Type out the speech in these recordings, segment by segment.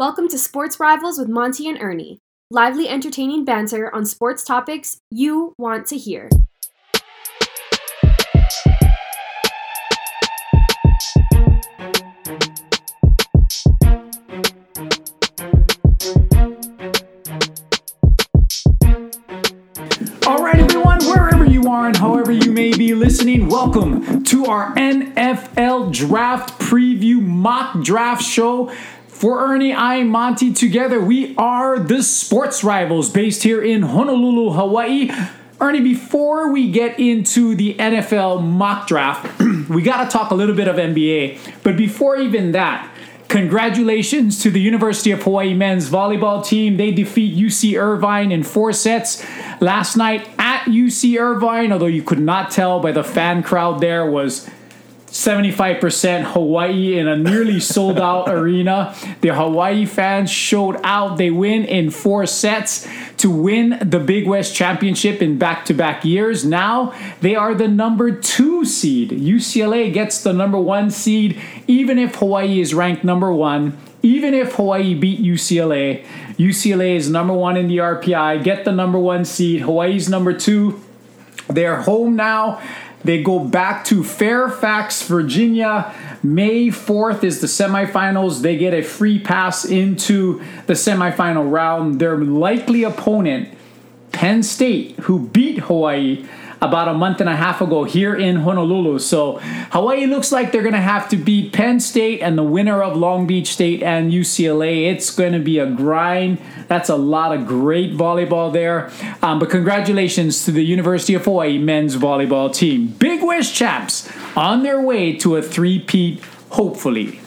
Welcome to Sports Rivals with Monty and Ernie. Lively, entertaining banter on sports topics you want to hear. All right, everyone, wherever you are and however you may be listening, welcome to our NFL Draft Preview Mock Draft Show. For Ernie, I am Monty. Together, we are the Sports Rivals based here in Honolulu, Hawaii. Ernie, before we get into the NFL mock draft, we got to talk a little bit of NBA. But before even that, congratulations to the University of Hawaii men's volleyball team. They defeat UC Irvine in four sets last night at UC Irvine, although you could not tell by the fan crowd there was 75% Hawaii in a nearly sold out arena. The Hawaii fans showed out. They win in four sets to win the Big West Championship in back to back years. Now they are the number two seed. UCLA gets the number one seed, even if Hawaii is ranked number one. Even if Hawaii beat UCLA, UCLA is number one in the RPI, get the number one seed. Hawaii's number two. They're home now they go back to Fairfax, Virginia. May 4th is the semifinals. They get a free pass into the semifinal round. Their likely opponent, Penn State, who beat Hawaii about a month and a half ago here in Honolulu. So Hawaii looks like they're going to have to beat Penn State and the winner of Long Beach State and UCLA. It's going to be a grind. That's a lot of great volleyball there. Um, but congratulations to the University of Hawaii men's volleyball team. Big West champs on their way to a three-peat, hopefully.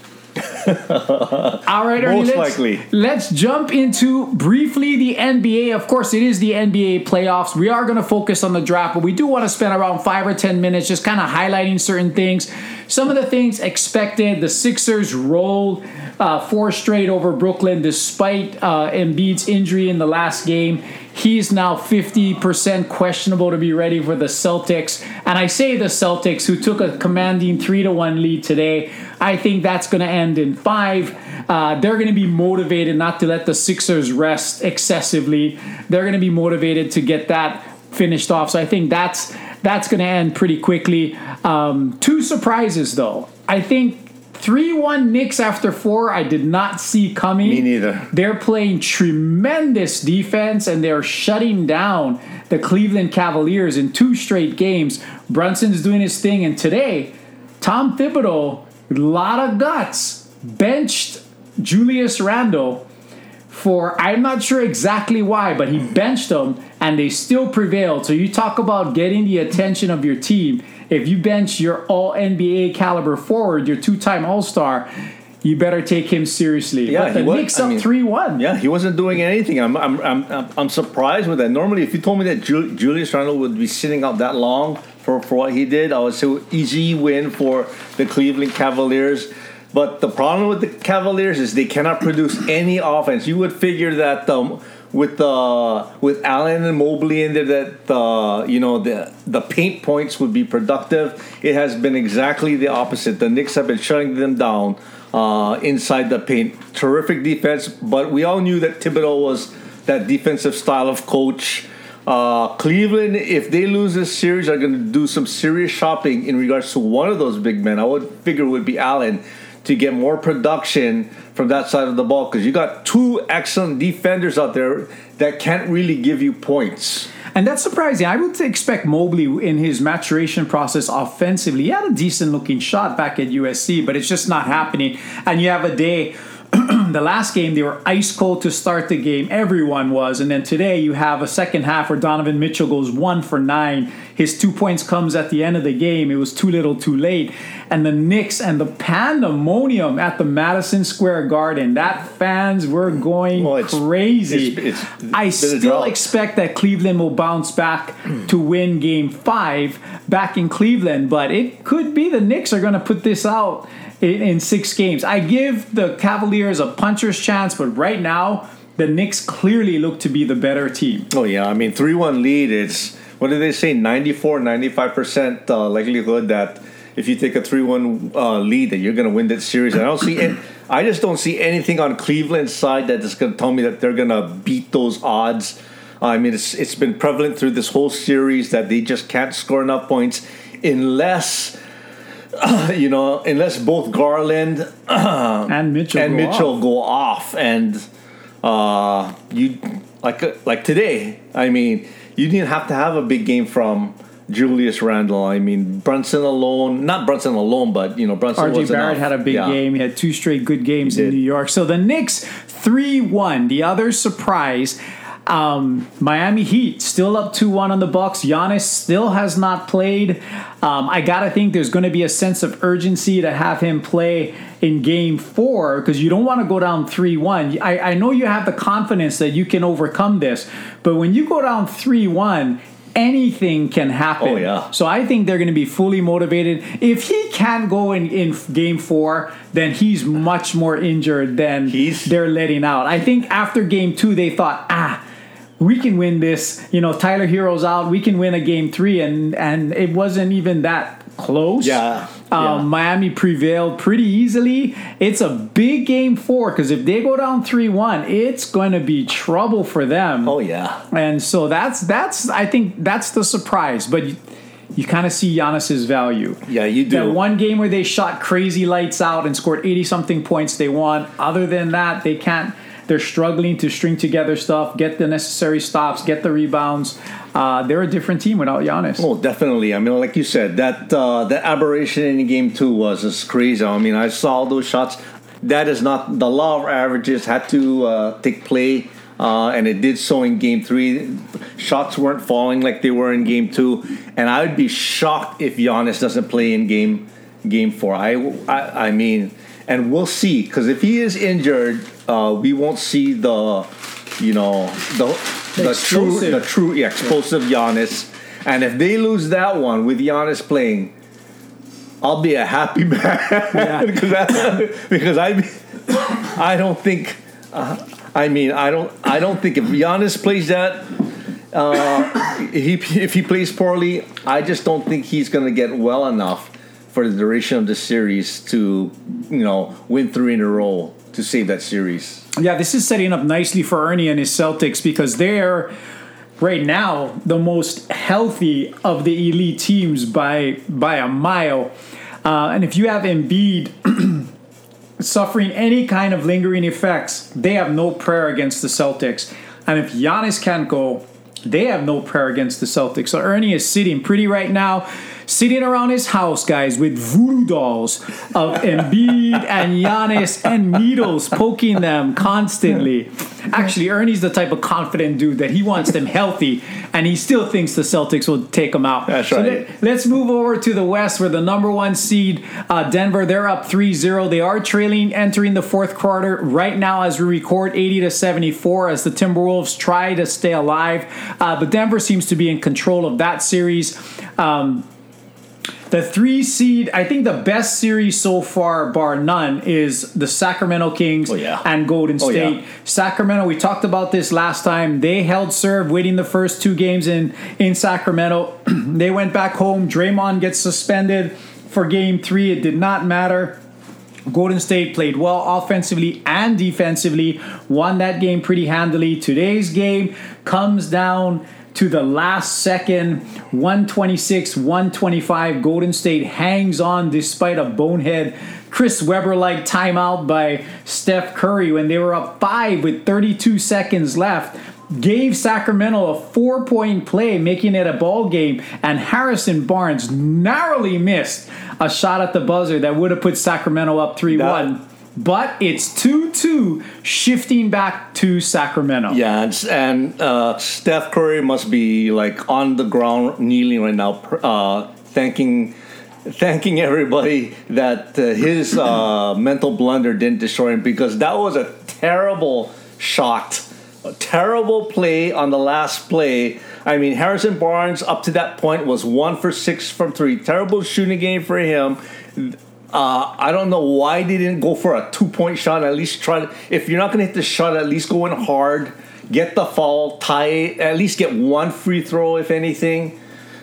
All right, Ernie, Most let's, likely. Let's jump into briefly the NBA. Of course, it is the NBA playoffs. We are going to focus on the draft, but we do want to spend around five or 10 minutes just kind of highlighting certain things. Some of the things expected the Sixers rolled uh, four straight over Brooklyn despite uh, Embiid's injury in the last game. He's now 50% questionable to be ready for the Celtics. And I say the Celtics, who took a commanding 3 to 1 lead today. I think that's going to end in five. Uh, they're going to be motivated not to let the Sixers rest excessively. They're going to be motivated to get that finished off. So I think that's that's going to end pretty quickly. Um, two surprises though. I think. 3 1 Knicks after four, I did not see coming. Me neither. They're playing tremendous defense and they're shutting down the Cleveland Cavaliers in two straight games. Brunson's doing his thing, and today, Tom Thibodeau, a lot of guts, benched Julius Randle for I'm not sure exactly why, but he benched them and they still prevailed. So you talk about getting the attention of your team. If you bench your all NBA caliber forward, your two time All Star, you better take him seriously. Yeah, but the he was- Knicks I up mean, three one. Yeah, he wasn't doing anything. I'm, I'm, I'm, I'm, I'm surprised with that. Normally, if you told me that Ju- Julius Randle would be sitting out that long for, for what he did, I would say easy win for the Cleveland Cavaliers. But the problem with the Cavaliers is they cannot produce any offense. You would figure that um, with the with Allen and Mobley in there, that uh, you know the the paint points would be productive. It has been exactly the opposite. The Knicks have been shutting them down uh, inside the paint. Terrific defense, but we all knew that Thibodeau was that defensive style of coach. Uh, Cleveland, if they lose this series, are going to do some serious shopping in regards to one of those big men. I would figure would be Allen to get more production from that side of the ball because you got two excellent defenders out there that can't really give you points. And that's surprising. I would expect Mobley in his maturation process offensively. He had a decent looking shot back at USC, but it's just not happening. And you have a day. the last game they were ice cold to start the game. Everyone was, and then today you have a second half where Donovan Mitchell goes one for nine. His two points comes at the end of the game. It was too little, too late. And the Knicks and the pandemonium at the Madison Square Garden. That fans were going Well, it's- crazy. it's- it's I still expect that Cleveland will bounce back to win Game Five back in Cleveland, but it could be the Knicks are going to put this out in, in six games. I give the Cavaliers a puncher's chance, but right now the Knicks clearly look to be the better team. Oh yeah, I mean three one lead. It's what do they say? 94, 95 percent uh, likelihood that if you take a three one uh, lead that you're going to win that series. And I don't see. Any, I just don't see anything on Cleveland's side that is going to tell me that they're going to beat those odds. I mean, it's it's been prevalent through this whole series that they just can't score enough points unless. you know, unless both Garland and Mitchell and go Mitchell off. go off, and uh, you like like today. I mean, you didn't have to have a big game from Julius Randle. I mean, Brunson alone, not Brunson alone, but you know, Brunson RJ Barrett enough. had a big Yeah. game. He had two straight good games in. New York. So the Knicks 3 1. The other surprise. Um, Miami Heat still up 2 1 on the Bucks. Giannis still has not played. Um, I got to think there's going to be a sense of urgency to have him play in game four because you don't want to go down 3 1. I, I know you have the confidence that you can overcome this, but when you go down 3 1, anything can happen. Oh, yeah. So I think they're going to be fully motivated. If he can't go in, in game four, then he's much more injured than He's- they're letting out. I think after game two, they thought, ah, we can win this. You know, Tyler Herro's out. We can win a game three, and and it wasn't even that close. Yeah, Um, yeah. Miami prevailed pretty easily. It's a big game four because if they go down three one, it's going to be trouble for them. Oh yeah, And so that's that's I think that's the surprise. But you, you kind of see Giannis's value. yeah. You do. That one game where they shot crazy lights out and scored 80 something points, they won. Other than that, they can't. They're struggling to string together stuff, get the necessary stops, get the rebounds. Uh, they're a different team without Giannis. Oh, definitely. I mean, like you said, that uh, that aberration in game two was just crazy. I mean, I saw those shots. That is not the law of averages had to uh, take play, uh, and it did so in game three. Shots weren't falling like they were in game two, and I would be shocked if Giannis doesn't play in game game four. I I, I mean, and we'll see because if he is injured, uh, we won't see the you know the the, true explosive. the true yeah, explosive Giannis. And if they lose that one with Giannis playing, I'll be a happy man Yeah. because, I, because I I don't think uh, I mean I don't I don't think if Giannis plays that uh, he if he plays poorly I just don't think he's going to get well enough for the duration of the series to you know win three in a row to save that series. Yeah, this is setting up nicely for Ernie and his Celtics because they're right now the most healthy of the elite teams by by a mile. Uh, and if you have Embiid suffering any kind of lingering effects, they have no prayer against the Celtics. And if Giannis can't go, they have no prayer against the Celtics. So Ernie is sitting pretty right now, sitting around his house, guys, with voodoo dolls of Embiid and Giannis and needles poking them constantly. Actually, Ernie's the type of confident dude that he wants them healthy, and he still thinks the Celtics will take them out. That's So right. let- Let's move over to the West where the number one seed, uh, Denver, they're up 3 0. They are trailing entering the fourth quarter right now as we record 80 to 74 as the Timberwolves try to stay alive. Uh, but Denver seems to be in control of that series. Um, the three seed, I think the best series so far, bar none, is the Sacramento Kings Oh, yeah. and Golden Oh, State. yeah. Sacramento, we talked about this last time. They held serve, winning the first two games in in Sacramento. they went back home. Draymond gets suspended for game three. It did not matter. Golden State played well offensively and defensively, won that game pretty handily. Today's game comes down to the last second 126 125. Golden State hangs on despite a bonehead Chris Webber like timeout by Steph Curry when they were up five with 32 seconds left. Gave Sacramento a four point play, making it a ball game, and Harrison Barnes narrowly missed a shot at the buzzer that would have put Sacramento up 3 1. But it's 2 2, shifting back to Sacramento. Yeah, and, and uh, Steph Curry must be like on the ground kneeling right now, uh, thanking thanking everybody that uh, his uh, mental blunder didn't destroy him because that was a terrible shot, a terrible play on the last play. I mean, Harrison Barnes up to that point was one for six from three. Terrible shooting game for him. Uh, I don't know why they didn't go for a two point shot. At least try to, if you're not going to hit the shot, at least go in hard, get the foul, tie it, at least get one free throw, if anything.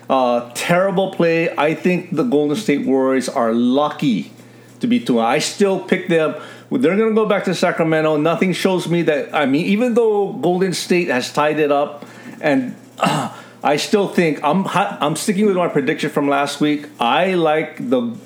Uh, terrible play. I think the Golden State Warriors are lucky to be two. I still pick them they're going to go back to Sacramento. Nothing shows me that. I mean, even though Golden State has tied it up, and uh, I still think I'm I'm sticking with my prediction from last week. I like the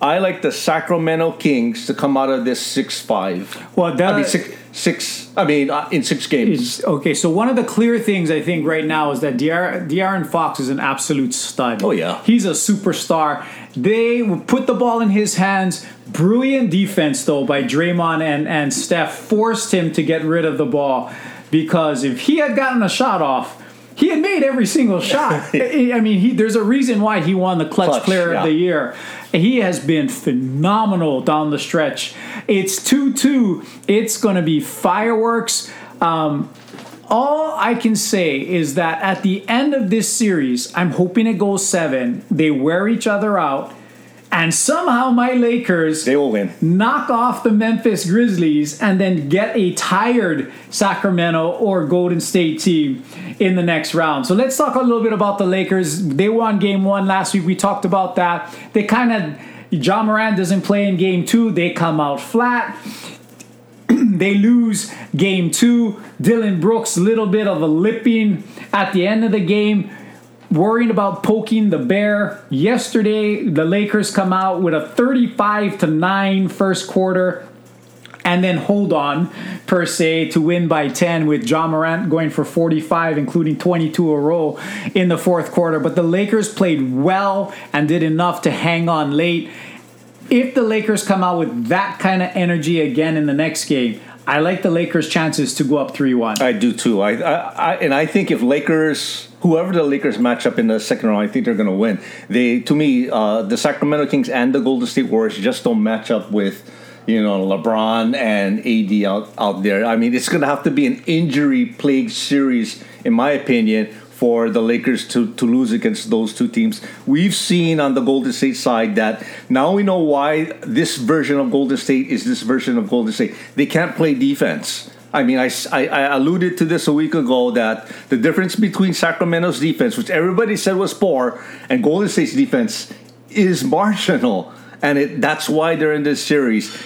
I like the Sacramento Kings to come out of this six five. Well, that, I mean six six. I mean uh, in six games. Okay, so one of the clear things I think right now is that De'Aaron, De'Aaron Fox is an absolute stud. Oh, yeah. he's a superstar. They put the ball in his hands. Brilliant defense though by Draymond and and Steph forced him to get rid of the ball because if he had gotten a shot off. He had made every single shot. I I mean, he, there's a reason why he won the clutch, Clutch, player yeah. of the year. He has been phenomenal down the stretch. It's 2 2. It's going to be fireworks. Um, all I can say is that at the end of this series, I'm hoping it goes seven. They wear each other out, and somehow my Lakers They will win. knock off the Memphis Grizzlies and then get a tired Sacramento or Golden State team in the next round. So let's talk a little bit about the Lakers. They won game one last week. We talked about that. They kind of, John Morant doesn't play in game two. They come out flat. they lose game two. Dillon Brooks, little bit of a lipping at the end of the game worrying about poking the bear. Yesterday, the Lakers come out with a 35 to 9 first quarter and then hold on per se to win by 10 with John Morant going for 45 including 22 a row in the fourth quarter but the Lakers played well and did enough to hang on late if the Lakers come out with that kind of energy again in the next game I like the Lakers chances to go up 3-1 I do too. I, I, I and I think if Lakers, whoever the Lakers match up in the second round, I think they're going to win. They, to me, uh, the Sacramento Kings and the Golden State Warriors just don't match up with, you know, LeBron and AD out out there. I mean, it's going to have to be an injury-plagued series, in my opinion. For the Lakers to, to lose against those two teams, we've seen on the Golden State side that now we know why this version of Golden State is this version of Golden State. They can't play defense. I mean, I, I, I alluded to this a week ago that the difference between Sacramento's defense, which everybody said was poor, and Golden State's defense is marginal. And it, that's why they're in this series.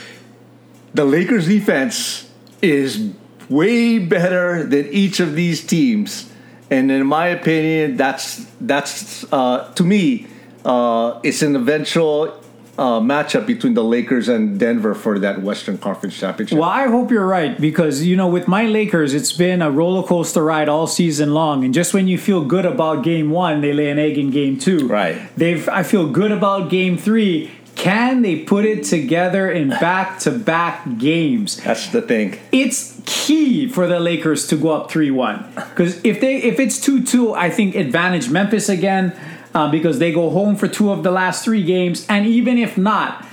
The Lakers' defense is way better than each of these teams. And in my opinion, that's that's uh, to me, uh, it's an eventual uh, matchup between the Lakers and Denver for that Western Conference championship. Well, I hope you're right because you know with my Lakers, it's been a roller coaster ride all season long, and just when you feel good about Game One, they lay an egg in Game Two. Right. They've. I feel good about Game Three. Can they put it together in back-to-back games? That's the thing. It's key for the Lakers to go up three-one because if they if it's two-two, I think advantage Memphis again uh, because they go home for two of the last three games, and even if not,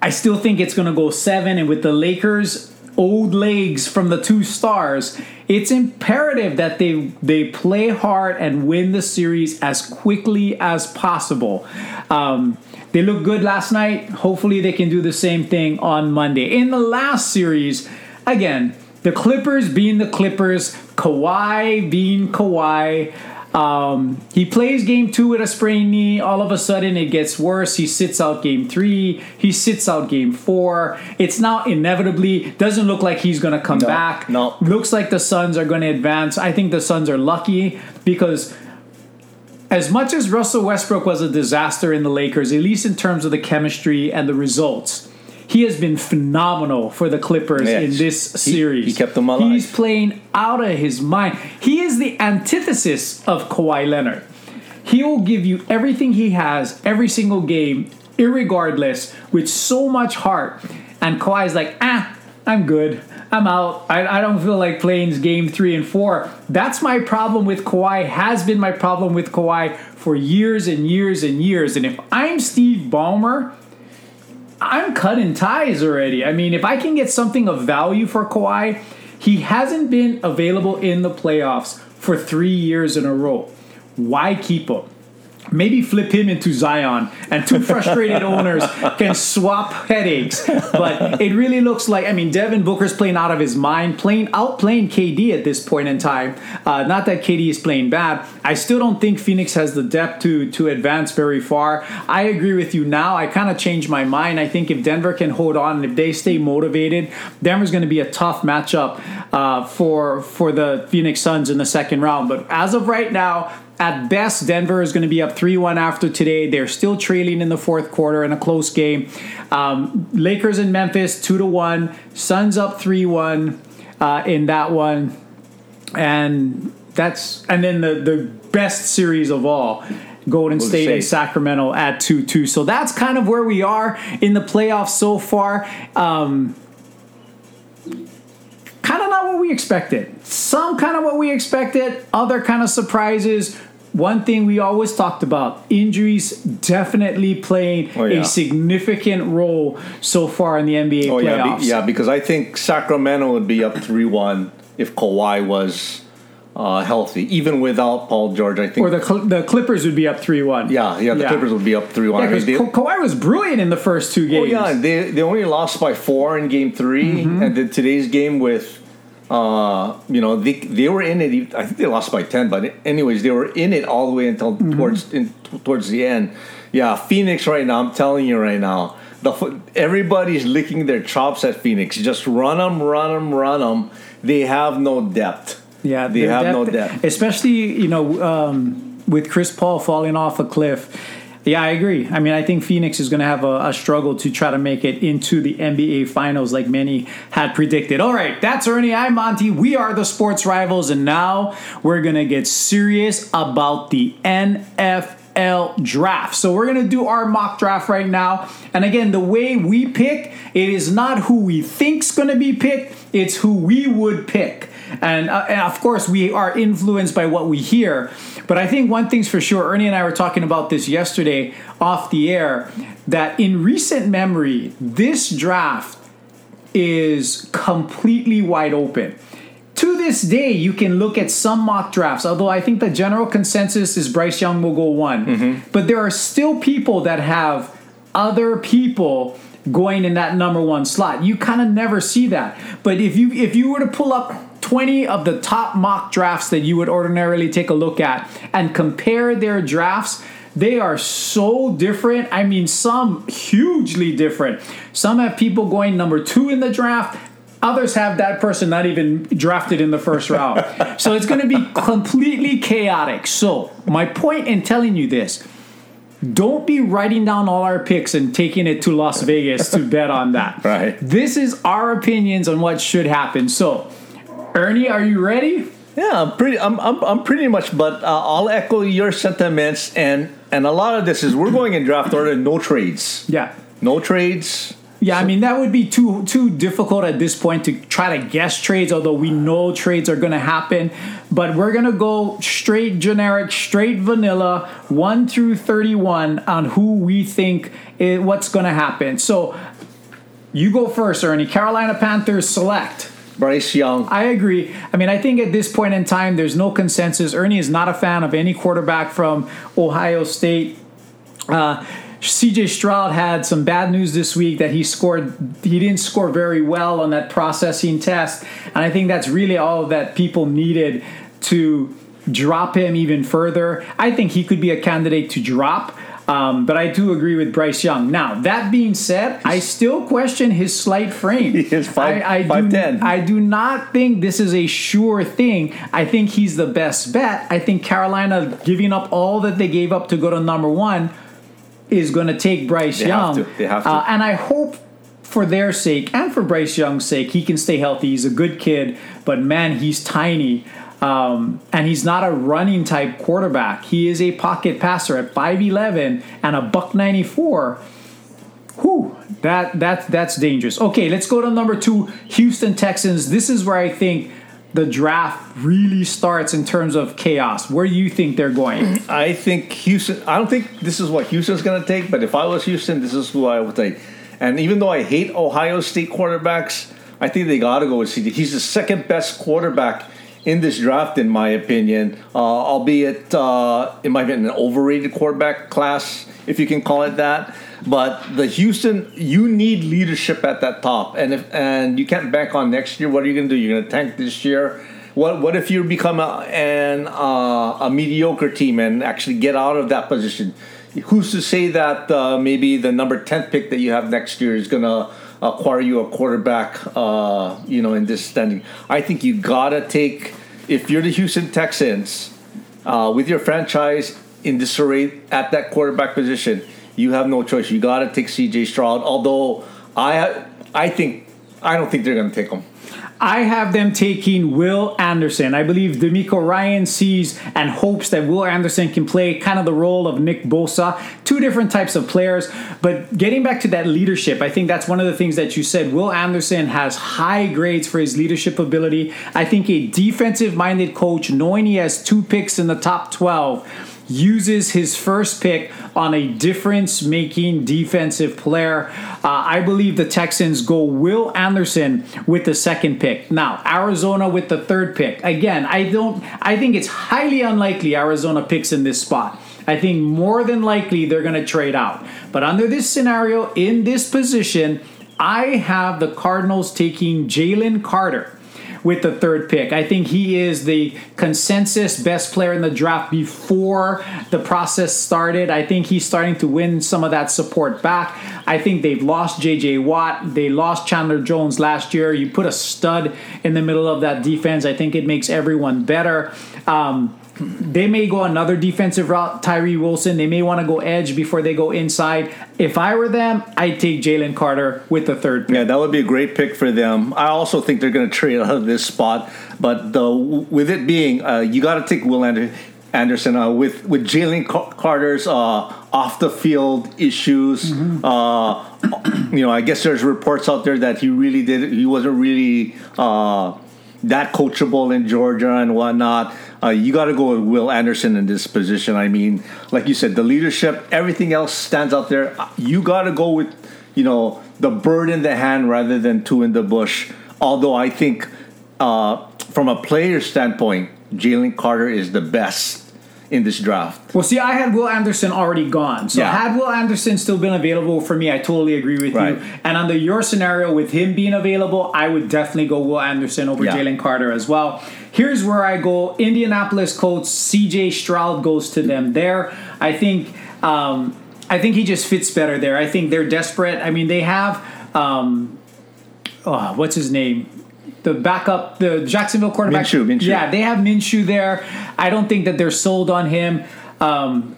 I still think it's going to go seven. And with the Lakers' old legs from the two stars, it's imperative that they they play hard and win the series as quickly as possible. Um, they look good last night. Hopefully, they can do the same thing on Monday. In the last series, again, the Clippers being the Clippers, Kawhi being Kawhi. Um, he plays game two with a sprained knee. All of a sudden, it gets worse. He sits out game three. He sits out game four. It's now inevitably doesn't look like he's going to come No, back. no. Looks like the Suns are going to advance. I think the Suns are lucky because as much as Russell Westbrook was a disaster in the Lakers, at least in terms of the chemistry and the results, he has been phenomenal for the Clippers Yes. in this series. he kept them alive. He's playing out of his mind. He is the antithesis of Kawhi Leonard. He will give you everything he has every single game, irregardless, with so much heart. And Kawhi is like, ah, I'm good. I'm out. I, I don't feel like playing game three and four. That's my problem with Kawhi, has been my problem with Kawhi for years and years and years. And if I'm Steve Ballmer, I'm cutting ties already. I mean, if I can get something of value for Kawhi, he hasn't been available in the playoffs for three years in a row. Why keep him? Maybe flip him into Zion, and two frustrated owners can swap headaches. But it really looks like I mean Devin Booker's playing out of his mind, playing outplaying KD at this point in time. Uh, not that KD is playing bad. I still don't think Phoenix has the depth to to advance very far. I agree with you now. I kind of changed my mind. I think if Denver can hold on and if they stay motivated, Denver's going to be a tough matchup uh, for for the Phoenix Suns in the second round. But as of right now, at best, Denver is going to be up 3 1 after today. They're still trailing in the fourth quarter in a close game. Um, Lakers in Memphis, 2 to 1. Suns up 3 1 uh, in that one. And that's, and then the, the best series of all. Golden State and Sacramento at 2 2. So that's kind of where we are in the playoffs so far. Um, kind of not what we expected. Some kind of what we expected, other kind of surprises. One thing we always talked about injuries definitely playing oh, yeah. a significant role so far in the NBA oh, playoffs. Yeah, be, yeah, because I think Sacramento would be up 3 1 if Kawhi was uh, healthy, even without Paul George. I think, or the Cl- the Clippers would be up three one. Yeah, yeah, the yeah. Clippers would be up three one. Yeah, because Ka- Kawhi was brilliant in the first two games. Oh yeah, they they only lost by four in Game 3 mm-hmm. and then today's game with. Uh, you know they, they were in it. I think they lost by ten, but anyways, they were in it all the way until mm-hmm. towards in, towards the end. Yeah, Phoenix right now. I'm telling you right now, the everybody's licking their chops at Phoenix. Just run them, run them, run them. They have no depth. Yeah, they have depth, no depth. Especially, you know, um, with Chris Paul falling off a cliff. Yeah, I agree. I mean, I think Phoenix is going to have a, a, struggle to try to make it into the NBA Finals, like many had predicted. All right, that's Ernie. I'm Monty. We are the sports rivals, and now we're going to get serious about the NFL draft. So we're going to do our mock draft right now. And again, the way we pick, it is not who we think's going to be picked, it's who we would pick. And, uh, and, of course, we are influenced by what we hear. But I think one thing's for sure, Ernie and I were talking about this yesterday off the air, that in recent memory, this draft is completely wide open. To this day, you can look at some mock drafts, although I think the general consensus is Bryce Young will go one. Mm-hmm. But there are still people that have other people going in that number one slot. You kind of never see that. But if you if you were to pull up 20 of the top mock drafts that you would ordinarily take a look at and compare their drafts, they are so different. I mean, some hugely different. Some have people going number two in the draft. Others have that person not even drafted in the first round. so it's going to be completely chaotic. So, my point in telling you this don't be writing down all our picks and taking it to Las Vegas to bet on that. Right. This is our opinions on what should happen. So, Ernie, are you ready? Yeah, I'm pretty. I'm. I'm, I'm pretty much. But uh, I'll echo your sentiments, and and a lot of this is we're going in draft order. No trades. Yeah. No trades. Yeah, I mean that would be too too difficult at this point to try to guess trades. Although we know trades are going to happen, but we're going to go straight generic, straight vanilla, one through thirty-one on who we think it, what's going to happen. So, you go first, Ernie. Carolina Panthers select. Bryce Young. I agree. I mean, I think at this point in time, there's no consensus. Ernie is not a fan of any quarterback from Ohio State. Uh, CJ Stroud had some bad news this week that he scored he didn't score very well on that processing test and I think that's really all that people needed to drop him even further. I think he could be a candidate to drop. Um, but I do agree with Bryce Young. Now, that being said, I still question his slight frame. He is five, I, I five do, ten. I do not think this is a sure thing. I think he's the best bet. I think Carolina giving up all that they gave up to go to number one is going to take Bryce they Young. Have to. They have to. Uh, and I hope for their sake and for Bryce Young's sake, he can stay healthy. He's a good kid, but man, he's tiny. Um, and he's not a running type quarterback. He is a pocket passer at 5'11 and a buck 94. Whew, that, that, that's dangerous. Okay, let's go to number two Houston Texans. This is where I think the draft really starts in terms of chaos. Where do you think they're going? I think Houston, I don't think this is what Houston's going to take, but if I was Houston, this is who I would take. And even though I hate Ohio State quarterbacks, I think they got to go with CJ. He's the second best quarterback in this draft, in my opinion. Uh, albeit uh, it might be an overrated quarterback class, if you can call it that. But the Houston, you need leadership at that top, and if and you can't bank on next year. What are you going to do? You're going to tank this year. What what if you become a, an uh, a mediocre team and actually get out of that position? Who's to say that uh, maybe the number ten pick that you have next year is going to acquire you a quarterback? Uh, you know, in this standing, I think you gotta take if you're the Houston Texans uh, with your franchise in disarray at that quarterback position you have no choice. You got to take C.J. Stroud. Although I, I think I don't think they're going to take him. I have them taking Will Anderson. I believe DeMeco Ryan sees and hopes that Will Anderson can play kind of the role of Nick Bosa. Two different types of players. But getting back to that leadership, I think that's one of the things that you said. Will Anderson has high grades for his leadership ability. I think a defensive minded coach, knowing he has two picks in the top 12, uses his first pick on a difference making defensive player. Uh, I believe the Texans go Will Anderson with the second pick. Now, Arizona with the third pick. Again, I don't I think it's highly unlikely Arizona picks in this spot. I think more than likely they're going to trade out. But under this scenario, in this position, I have the Cardinals taking Jalen Carter with the third pick. I think he is the consensus best player in the draft before the process started. I think he's starting to win some of that support back. I think they've lost JJ Watt. They lost Chandler Jones last year. You put a stud in the middle of that defense. I think it makes everyone better. Um, they may go another defensive route, Tyree Wilson. They may want to go edge before they go inside. If I were them, I'd take Jalen Carter with the third pick. Yeah, that would be a great pick for them. I also think they're going to trade out of this spot. But the, with it being, uh, you got to take Will Anderson uh, with with Jalen Carter's uh, off the field issues. Mm-hmm. Uh, you know, I guess there's reports out there that he really did. He wasn't really uh, that coachable in Georgia and whatnot. Uh, you got to go with Will Anderson in this position. I mean, like you said, the leadership, everything else stands out there. You got to go with, you know, the bird in the hand rather than two in the bush. Although I think, uh, from a player standpoint, Jalen Carter is the best in this draft. Well, see, I had Will Anderson already gone. So, yeah. had Will Anderson still been available for me, I totally agree with right. you. And under your scenario, with him being available, I would definitely go Will Anderson over yeah. Jalen Carter as well. Here's where I go Indianapolis Colts, CJ Stroud goes to them there. I think. Um, I think he just fits better there. I think they're desperate. I mean, they have um, oh, what's his name? The backup, the Jacksonville quarterback. Minshew, Minshew. Yeah, they have Minshew there. I don't think that they're sold on him. Um,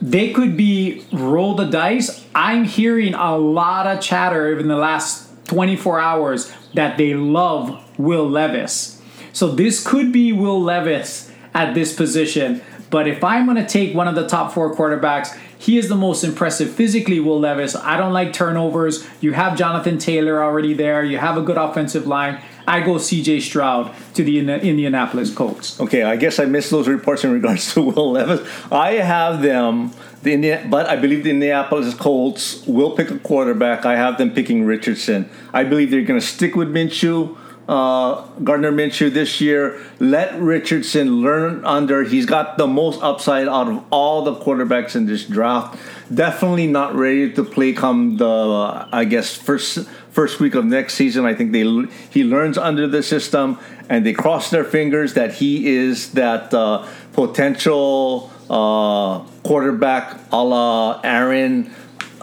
they could be roll the dice. I'm hearing a lot of chatter in the last 24 hours that they love Will Levis. So this could be Will Levis at this position. But if I'm going to take one of the top four quarterbacks, he is the most impressive physically, Will Levis. I don't like turnovers. You have Jonathan Taylor already there. You have a good offensive line. I go CJ Stroud to the Indianapolis Colts. Okay, I guess I missed those reports in regards to Will Levis. I have them, the Indiana, but I believe the Indianapolis Colts will pick a quarterback. I have them picking Richardson. I believe they're going to stick with Minshew. Uh, Gardner Minshew this year. Let Richardson learn under. He's got the most upside out of all the quarterbacks in this draft. Definitely not ready to play come the, I guess, first first week of next season. I think they he learns under the system, and they cross their fingers that he is that uh, potential uh, quarterback, a la Aaron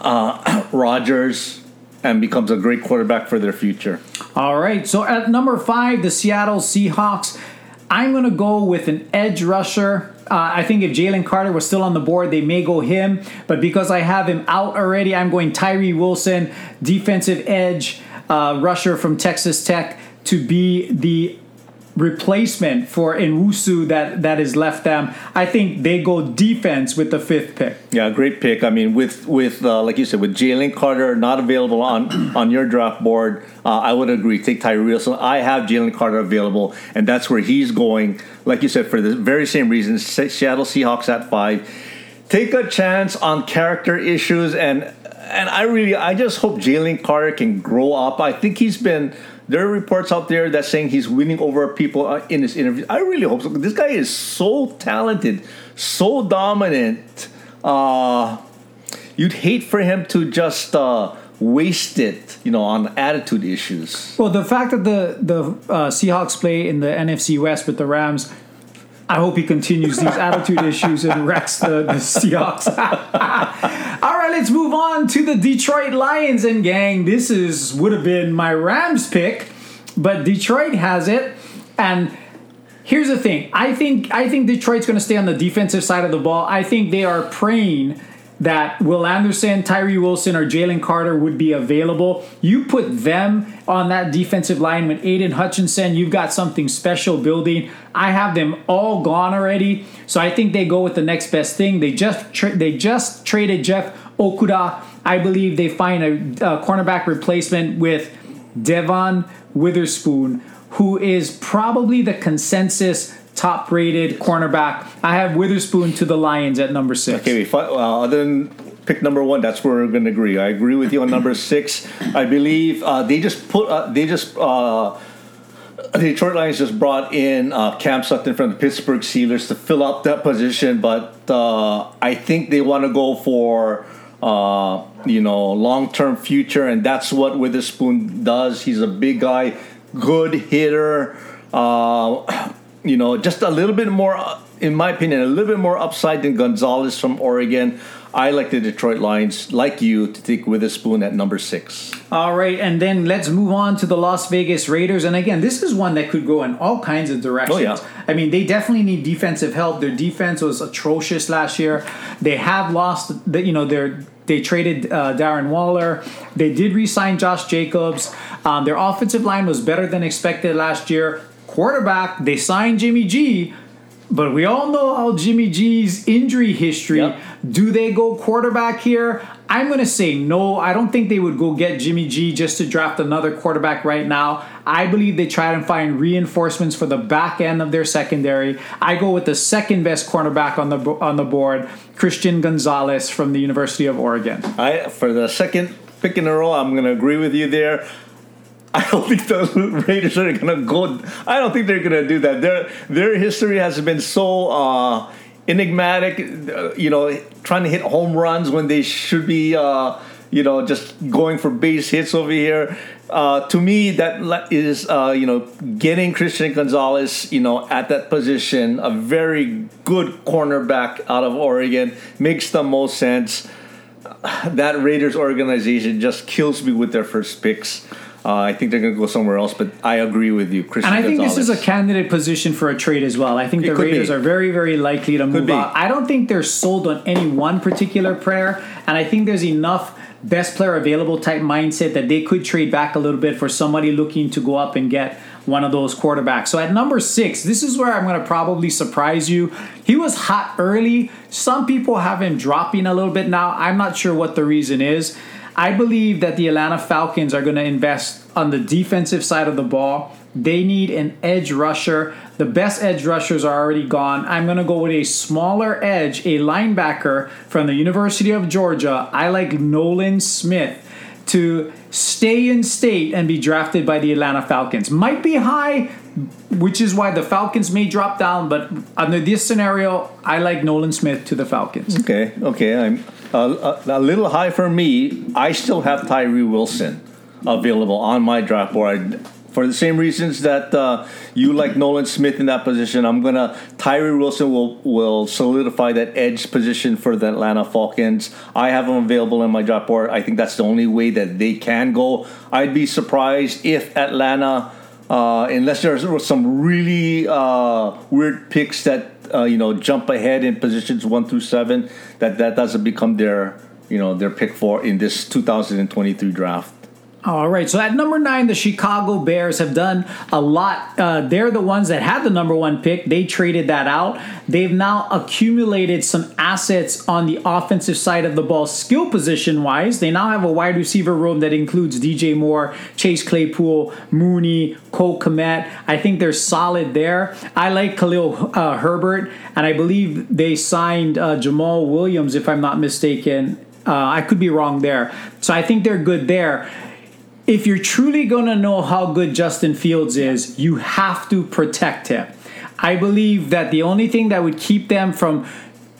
uh, Rodgers, and becomes a great quarterback for their future. All right. So at number five, the Seattle Seahawks. I'm going to go with an edge rusher. Uh, I think if Jalen Carter was still on the board, they may go him. But because I have him out already, I'm going Tyree Wilson, defensive edge uh, rusher from Texas Tech, to be the replacement for Nwosu that that is left them. I think they go defense with the fifth pick. Yeah, great pick. I mean, with with uh, like you said, with Jalen Carter not available on on your draft board, uh, I would agree. Take Tyree Wilson. I have Jalen Carter available, and that's where he's going. Like you said, for the very same reasons. Seattle Seahawks at five. Take a chance on character issues and and I really I just hope Jalen Carter can grow up. I think he's been there are reports out there that saying he's winning over people uh, in his interviews. I really hope so. This guy is so talented, so dominant. Uh, you'd hate for him to just uh, waste it, you know, on attitude issues. Well, the fact that the the uh, Seahawks play in the NFC West with the Rams, I hope he continues these attitude issues and wrecks the, the Seahawks. All let's move on to the Detroit Lions and gang. This is would have been my Rams pick, but Detroit has it. And here's the thing: I think I think Detroit's going to stay on the defensive side of the ball. I think they are praying that Will Anderson, Tyree Wilson, or Jalen Carter would be available. You put them on that defensive line with Aiden Hutchinson, you've got something special building. I have them all gone already, so I think they go with the next best thing. They just tra- they just traded Jeff Okudah. I believe they find a, a cornerback replacement with Devon Witherspoon, who is probably the consensus top rated cornerback. I have Witherspoon to the Lions at number six. Okay, well, other than pick number one, that's where we're going to agree. I agree with you on number six. I believe uh, they just put uh, they just. Uh, the Detroit Lions just brought in uh, Cam Sutton from the Pittsburgh Steelers to fill up that position, but uh, I think they want to go for uh, you know long term future, and that's what Witherspoon does. He's a big guy, good hitter. Uh, you know, just a little bit more, in my opinion, a little bit more upside than Gonzalez from Oregon. I like the Detroit Lions, like you, to take Witherspoon at number six. All right, and then let's move on to the Las Vegas Raiders. And again, this is one that could go in all kinds of directions. Oh, yeah. I mean, they definitely need defensive help. Their defense was atrocious last year. They have lost, the, you know, their they traded uh, Darren Waller. They did re-sign Josh Jacobs. Um, their offensive line was better than expected last year. Quarterback, they signed Jimmy G, but we all know how Jimmy G's injury history. Yep. Do they go quarterback here? I'm going to say no. I don't think they would go get Jimmy G just to draft another quarterback right now. I believe they try and find reinforcements for the back end of their secondary. I go with the second best cornerback on the on the board, Christian Gonzalez from the University of Oregon. I for the second pick in a row, I'm going to agree with you there. I don't think the Raiders are going to go. I don't think they're going to do that. Their their history has been so uh, enigmatic. uh, You know, trying to hit home runs when they should be. Uh, you know, just going for base hits over here. Uh, to me, that is, uh, you know getting Christian Gonzalez. You know, at that position, a very good cornerback out of Oregon makes the most sense that Raiders organization just kills me with their first picks. Uh, I think they're going to go somewhere else, but I agree with you, Christian. And I think this is a candidate position for a trade as well. I think It the Raiders be. are very, very likely to move out. I don't think they're sold on any one particular player, and I think there's enough best player available type mindset that they could trade back a little bit for somebody looking to go up and get one of those quarterbacks. So at number six, this is where I'm going to probably surprise you. He was hot early. Some people have him dropping a little bit now. I'm not sure what the reason is. I believe that the Atlanta Falcons are going to invest on the defensive side of the ball. They need an edge rusher. The best edge rushers are already gone. I'm going to go with a smaller edge, a linebacker from the University of Georgia. I like Nolan Smith to stay in state and be drafted by the Atlanta Falcons. Might be high, which is why the Falcons may drop down, but under this scenario, I like Nolan Smith to the Falcons. Okay, okay. I'm a, a little high for me. I still have Tyree Wilson available on my draft board for the same reasons that uh, you like Nolan Smith in that position. I'm gonna Tyree Wilson will will solidify that edge position for the Atlanta Falcons. I have him available in my draft board. I think that's the only way that they can go. I'd be surprised if Atlanta. Uh, unless there's some really uh, weird picks that uh, you know jump ahead in positions one through seven, that that doesn't become their you know their pick for in this 2023 draft. All right, so at number nine, the Chicago Bears have done a lot. Uh, they're the ones that had the number one pick. They traded that out. They've now accumulated some assets on the offensive side of the ball, skill position wise. They now have a wide receiver room that includes DJ Moore, Chase Claypool, Mooney, Cole Kmet. I think they're solid there. I like Khalil uh, Herbert, and I believe they signed uh, Jamaal Williams, if I'm not mistaken. Uh, I could be wrong there. So I think they're good there if you're truly going to know how good Justin Fields is, you have to protect him. I believe that the only thing that would keep them from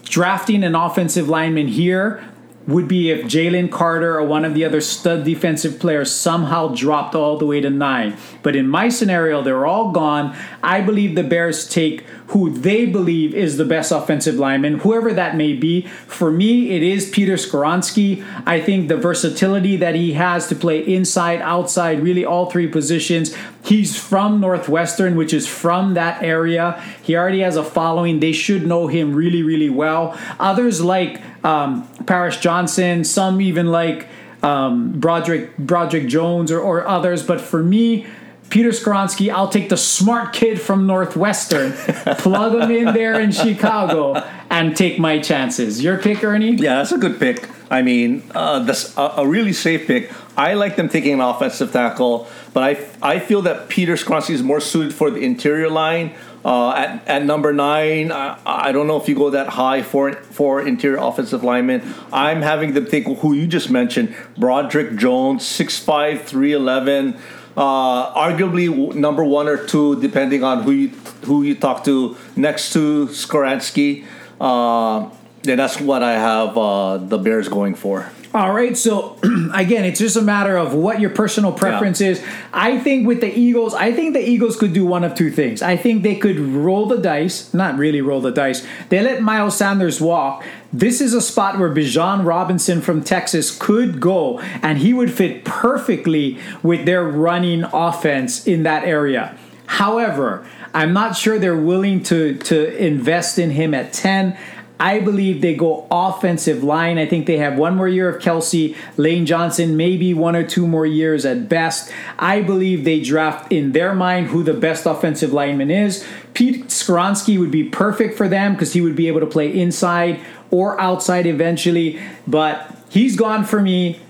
drafting an offensive lineman here would be if Jalen Carter or one of the other stud defensive players somehow dropped all the way to nine. But in my scenario, they're all gone. I believe the Bears take who they believe is the best offensive lineman, whoever that may be. For me, it is Peter Skoronski. I think the versatility that he has to play inside, outside, really all three positions. He's from Northwestern, which is from that area. He already has a following. They should know him really, really well. Others like um, Paris Johnson, some even like um, Broderick Broderick Jones or, or others. But for me, Peter Skoronski, I'll take the smart kid from Northwestern, plug him in there in Chicago, and take my chances. Your pick, Ernie? Yeah, that's a good pick. I mean, uh, that's a, a really safe pick. I like them taking an offensive tackle, but I, I feel that Peter Skoronski is more suited for the interior line. Uh, at, at number nine, I, I don't know if you go that high for for interior offensive linemen. I'm having them think who you just mentioned, Broderick Jones, 6'5", 311 uh, arguably number one or two, depending on who you who you talk to. Next to Skoronski, uh, then that's what I have uh, the Bears going for. All right, so again, it's just a matter of what your personal preference yeah. is. I think with the Eagles, I think the Eagles could do one of two things. I think they could roll the dice, not really roll the dice. They let Miles Sanders walk. This is a spot where Bijan Robinson from Texas could go, and he would fit perfectly with their running offense in that area. However, I'm not sure they're willing to to invest in him at 10. I believe they go offensive line. I think they have one more year of Kelce, Lane Johnson, maybe one or two more years at best. I believe they draft in their mind who the best offensive lineman is. Pete Skoronski would be perfect for them because he would be able to play inside or outside eventually, but he's gone for me.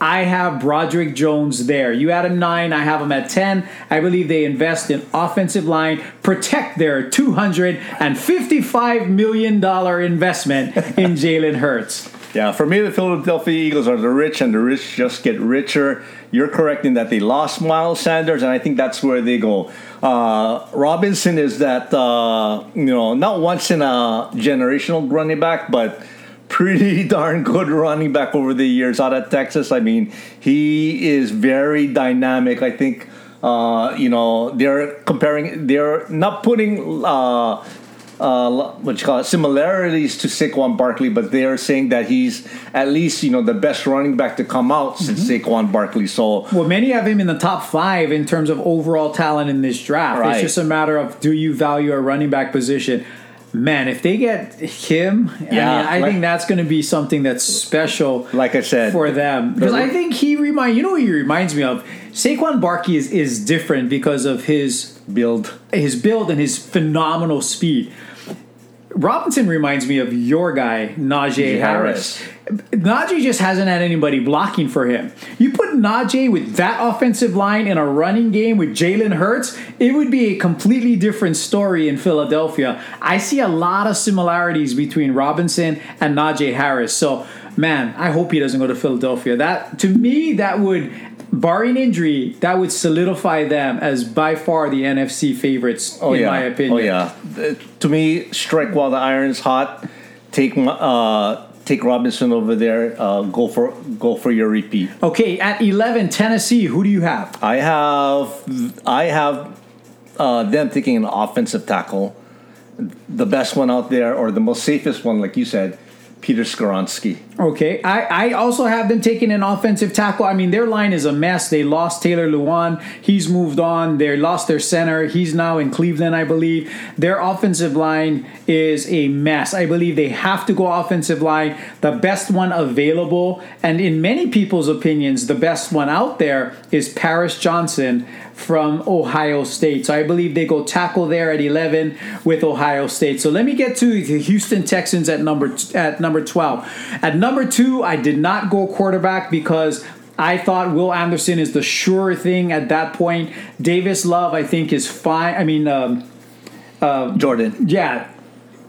I have Broderick Jones there. You had him nine, I have him at 10. I believe they invest in offensive line, protect their $255 million investment in Jalen Hurts. Yeah, for me, the Philadelphia Eagles are the rich, and the rich just get richer. You're correct in that they lost Miles Sanders, and I think that's where they go. Uh, Robinson is that, uh, you know, not once in a generational running back, but pretty darn good running back over the years out of Texas. I mean, he is very dynamic. I think, uh, you know, they're comparing, they're not putting. Uh, uh, what you call it, similarities to Saquon Barkley, but they are saying that he's at least you know the best running back to come out since mm-hmm. Saquon Barkley. So well, many have him in the top five in terms of overall talent in this draft. Right. It's just a matter of do you value a running back position man, if they get him, yeah, I, mean, I like, think that's going to be something that's special. Like I said, for them, because I think he remind you know he reminds me of Saquon Barkley is is different because of his build, his build, and his phenomenal speed. Robinson reminds me of your guy Najee Harris. Harris. Najee just hasn't had anybody blocking for him. You put Najee with that offensive line in a running game with Jalen Hurts, it would be a completely different story in Philadelphia. I see a lot of similarities between Robinson and Najee Harris. So, man, I hope he doesn't go to Philadelphia. That to me, that would barring injury, that would solidify them as by far the NFC favorites, oh, in yeah. my opinion. Oh yeah, uh, to me, strike while the iron's hot. Take uh, take Robinson over there. Uh, go for go for your repeat. Okay, at eleven, Tennessee. Who do you have? I have I have uh, them taking an offensive tackle, the best one out there, or the most safest one, like you said, Peter Skoronski. Okay, I, I also have them taking an offensive tackle. I mean, their line is a mess. They lost Taylor Lewan. He's moved on. They lost their center. He's now in Cleveland, I believe. Their offensive line is a mess. I believe they have to go offensive line, the best one available. And in many people's opinions, the best one out there is Paris Johnson from Ohio State. So I believe they go tackle there at 11 with Ohio State. So let me get to the Houston Texans at number at number 12. At number two, I did not go quarterback because I thought Will Anderson is the sure thing at that point. Davis Love, I think, is fine. I mean, um, uh, Jordan. Yeah.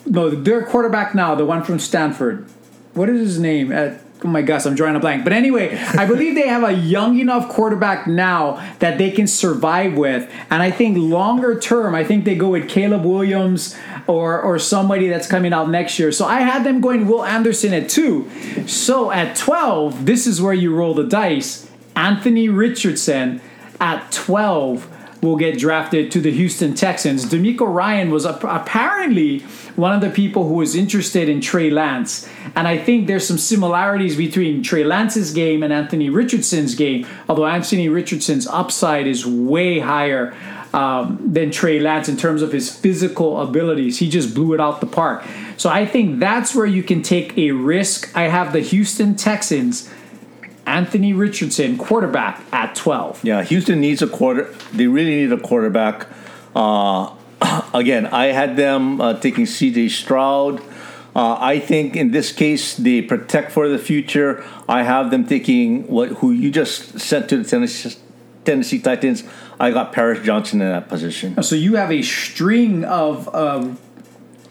No, their quarterback now, the one from Stanford. What is his name? At oh my gosh, I'm drawing a blank. But anyway, I believe they have a young enough quarterback now that they can survive with. And I think longer term, I think they go with Caleb Williams or or somebody that's coming out next year. So I had them going Will Anderson at two. So at 12, this is where you roll the dice. Anthony Richardson at 12 will get drafted to the Houston Texans. DeMeco Ryan was apparently one of the people who was interested in Trey Lance. And I think there's some similarities between Trey Lance's game and Anthony Richardson's game, although Anthony Richardson's upside is way higher um, than Trey Lance in terms of his physical abilities. He just blew it out the park. So I think that's where you can take a risk. I have the Houston Texans Anthony Richardson, quarterback at 12. Yeah, Houston needs a quarter. They really need a quarterback. Uh, again, I had them uh, taking C.J. Stroud. Uh, I think in this case they protect for the future. I have them taking what who you just sent to the Tennessee, Tennessee Titans. I got Paris Johnson in that position. So you have a string of um,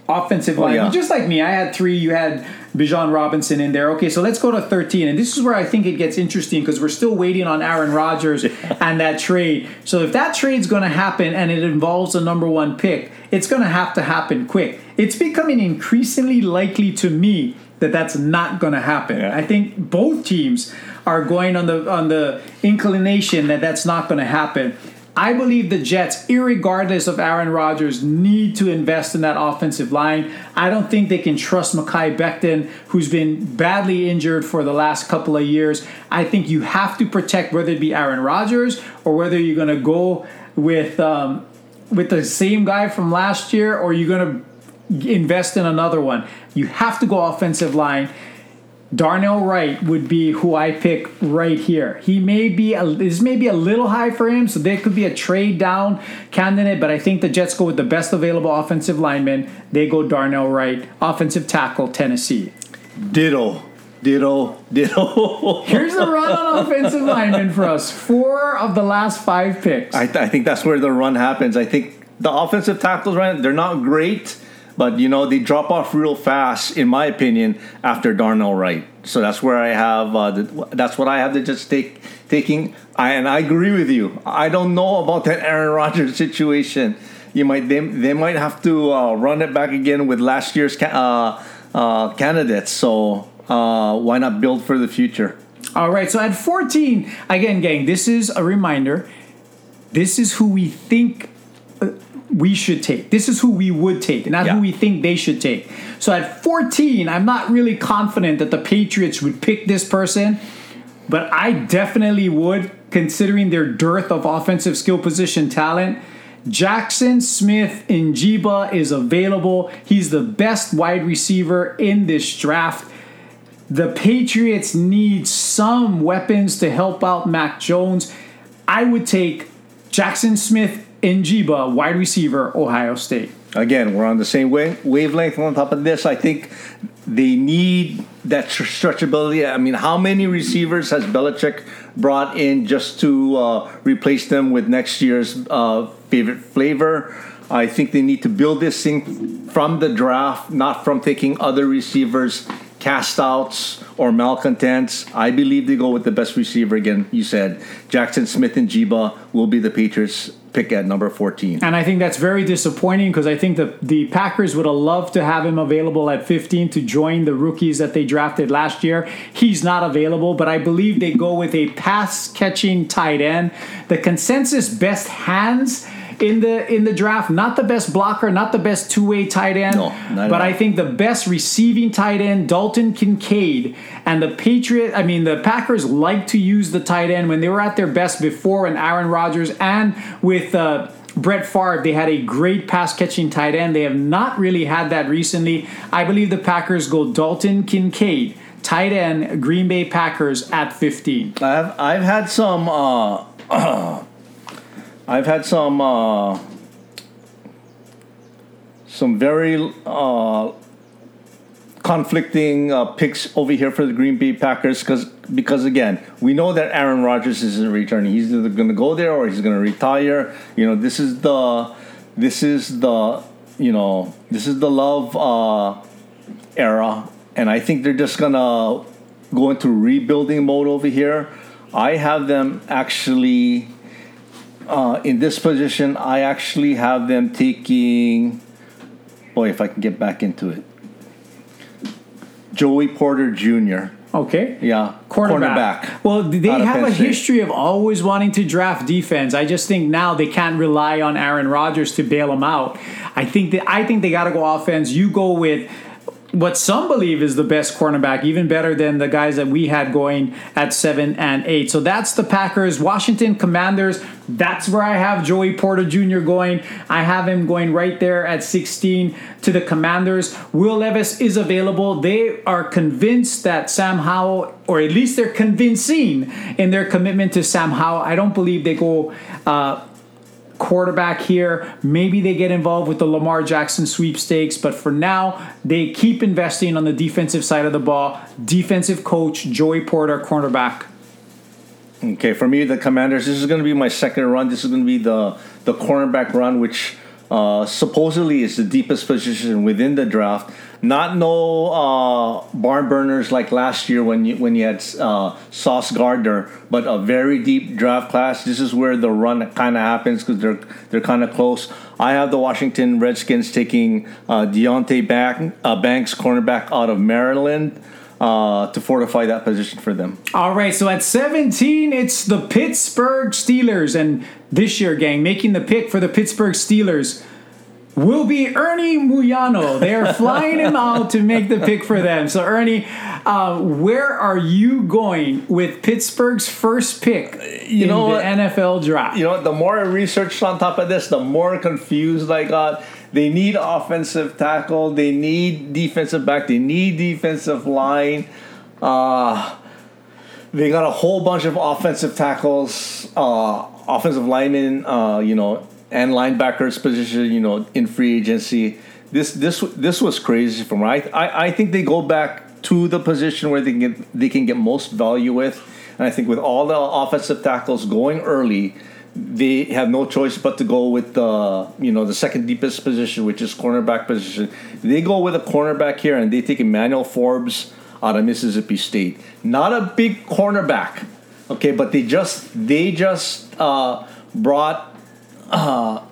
offensive oh, line, oh, yeah. just like me. I had three. You had Bijan Robinson in there. Okay, so let's go to 13. And this is where I think it gets interesting because we're still waiting on Aaron Rodgers and that trade. So if that trade's going to happen and it involves a number one pick, it's going to have to happen quick. It's becoming increasingly likely to me that that's not going to happen. Yeah. I think both teams are going on the on the inclination that that's not going to happen. I believe the Jets, regardless of Aaron Rodgers, need to invest in that offensive line. I don't think they can trust Mekhi Becton, who's been badly injured for the last couple of years. I think you have to protect whether it be Aaron Rodgers or whether you're going to go with um, with the same guy from last year or you're going to invest in another one. You have to go offensive line. Darnell Wright would be who I pick right here. He may be a, this may be a little high for him, so there could be a trade down candidate. But I think the Jets go with the best available offensive lineman. They go Darnell Wright, offensive tackle, Tennessee. Ditto, ditto, ditto. Here's the run on offensive lineman for us. Four of the last five picks. I, th- I think that's where the run happens. I think the offensive tackles, right? They're not great but you know they drop off real fast, in my opinion, after Darnell Wright. So that's where I have. Uh, the, that's what I have to just take taking. I, and I agree with you. I don't know about that Aaron Rodgers situation. You might they, they might have to uh, run it back again with last year's ca- uh, uh candidates. So uh, why not build for the future? All right. So at 14, again, gang, this is a reminder. This is who we think we should take. This is who we would take, not yeah. who we think they should take. So at 14, I'm not really confident that the Patriots would pick this person, but I definitely would, considering their dearth of offensive skill position talent. Jackson Smith-Njigba is available. He's the best wide receiver in this draft. The Patriots need some weapons to help out Mac Jones. I would take Jackson Smith Njigba, wide receiver, Ohio State. Again, we're on the same wave, wavelength on top of this. I think they need that stretchability. I mean, how many receivers has Belichick brought in just to uh, replace them with next year's uh, favorite flavor? I think they need to build this thing from the draft, not from taking other receivers, cast outs, or malcontents. I believe they go with the best receiver again. You said Jackson Smith-Njigba will be the Patriots pick at number 14. And I think that's very disappointing because I think the, the Packers would have loved to have him available at 15 to join the rookies that they drafted last year. He's not available, but I believe they go with a pass catching tight end. The consensus best hands in the in the draft. Not the best blocker, not the best two way tight end, no, but I think the best receiving tight end, Dalton Kincaid, and the Patriot. I mean, the Packers like to use the tight end when they were at their best before, and Aaron Rodgers and with. Uh, Brett Favre, they had a great pass catching tight end. They have not really had that recently. I believe the Packers go Dalton Kincaid, tight end, Green Bay Packers at 15. I've, I've had some uh, I've had some uh, some very uh, conflicting uh, picks over here for the Green Bay Packers because because again we know that Aaron Rodgers isn't returning. He's either going to go there or he's going to retire. You know this is the this is the you know this is the love uh, era, and I think they're just gonna go into rebuilding mode over here. I have them actually uh, in this position. I actually have them taking. Boy, if I can get back into it, Joey Porter Jr. Okay. Yeah, Cornerback. Well, they have a State. history of always wanting to draft defense. I just think now they can't rely on Aaron Rodgers to bail them out. I think that I think they got to go offense. You go with what some believe is the best cornerback, even better than the guys that we had going at seven and eight. So that's the Packers, Washington Commanders. That's where I have Joey Porter Jr. going. I have him going right there at 16 to the Commanders. Will Levis is available. They are convinced that Sam Howell, or at least they're convincing in their commitment to Sam Howell. I don't believe they go. Uh, quarterback here. Maybe they get involved with the Lamar Jackson sweepstakes, but for now, they keep investing on the defensive side of the ball. Defensive coach Joey Porter, cornerback. Okay, for me, the Commanders. This is going to be my second run. This is going to be the the cornerback run, which uh, supposedly is the deepest position within the draft. Not no uh, barn burners like last year when you when you had uh, Sauce Gardner, but a very deep draft class. This is where the run kind of happens because they're they're kind of close. I have the Washington Redskins taking uh, Deonte Bank, uh, Banks, cornerback out of Maryland, uh, to fortify that position for them. All right, so at 17, it's the Pittsburgh Steelers. And this year, gang, making the pick for the Pittsburgh Steelers will be Ernie Muyano. They are flying him out to make the pick for them. So, Ernie, uh, where are you going with Pittsburgh's first pick in know the what? NFL draft? you know, the more I researched on top of this, the more confused I got. They need offensive tackle. They need defensive back. They need defensive line. Uh, they got a whole bunch of offensive tackles, uh, offensive linemen, uh, you know, and linebackers position, you know, in free agency. This this this was crazy for me. I, I I think they go back to the position where they can get they can get most value with, and I think with all the offensive tackles going early, they have no choice but to go with the you know the second deepest position, which is cornerback position. They go with a cornerback here, and they take Emmanuel Forbes out of Mississippi State. Not a big cornerback, okay, but they just they just uh, brought uh,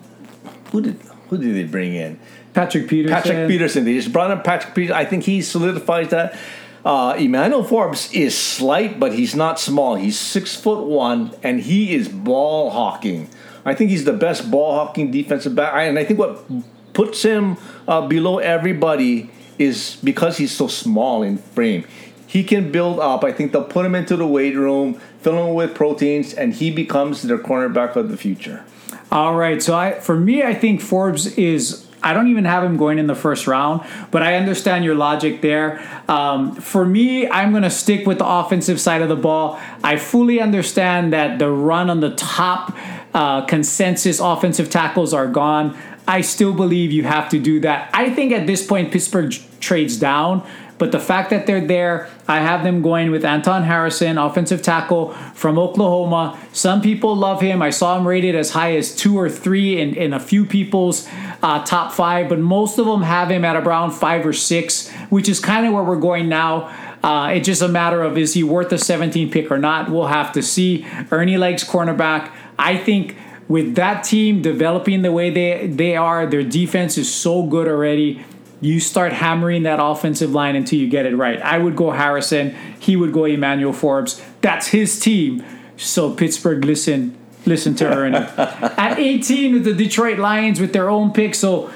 who did who did they bring in? Patrick Peterson. Patrick Peterson. They just brought in Patrick Peterson. I think he solidifies that. Uh, Emmanuel Forbes is slight, but he's not small. He's six foot one, and he is ball hawking. I think he's the best ball hawking defensive back. And I think what puts him uh, below everybody is because he's so small in frame. He can build up. I think they'll put him into the weight room, fill him with proteins, and he becomes their cornerback of the future. All right. So I for me, I think Forbes is. I don't even have him going in the first round, but I understand your logic there. Um, for me, I'm going to stick with the offensive side of the ball. I fully understand that the run on the top uh, consensus offensive tackles are gone. I still believe you have to do that. I think at this point, Pittsburgh trades down. But the fact that they're there, I have them going with Anton Harrison, offensive tackle from Oklahoma. Some people love him. I saw him rated as high as two or three in, in a few people's uh, top five, but most of them have him at around five or six, which is kind of where we're going now. Uh, it's just a matter of is he worth a 17 pick or not? We'll have to see. Ernie likes cornerback. I think with that team developing the way they, they are, their defense is so good already you start hammering that offensive line until you get it right. I would go Harrison. He would go Emmanuel Forbes. That's his team. So Pittsburgh, listen, listen to Ernie. At 18 with the Detroit Lions with their own pick. So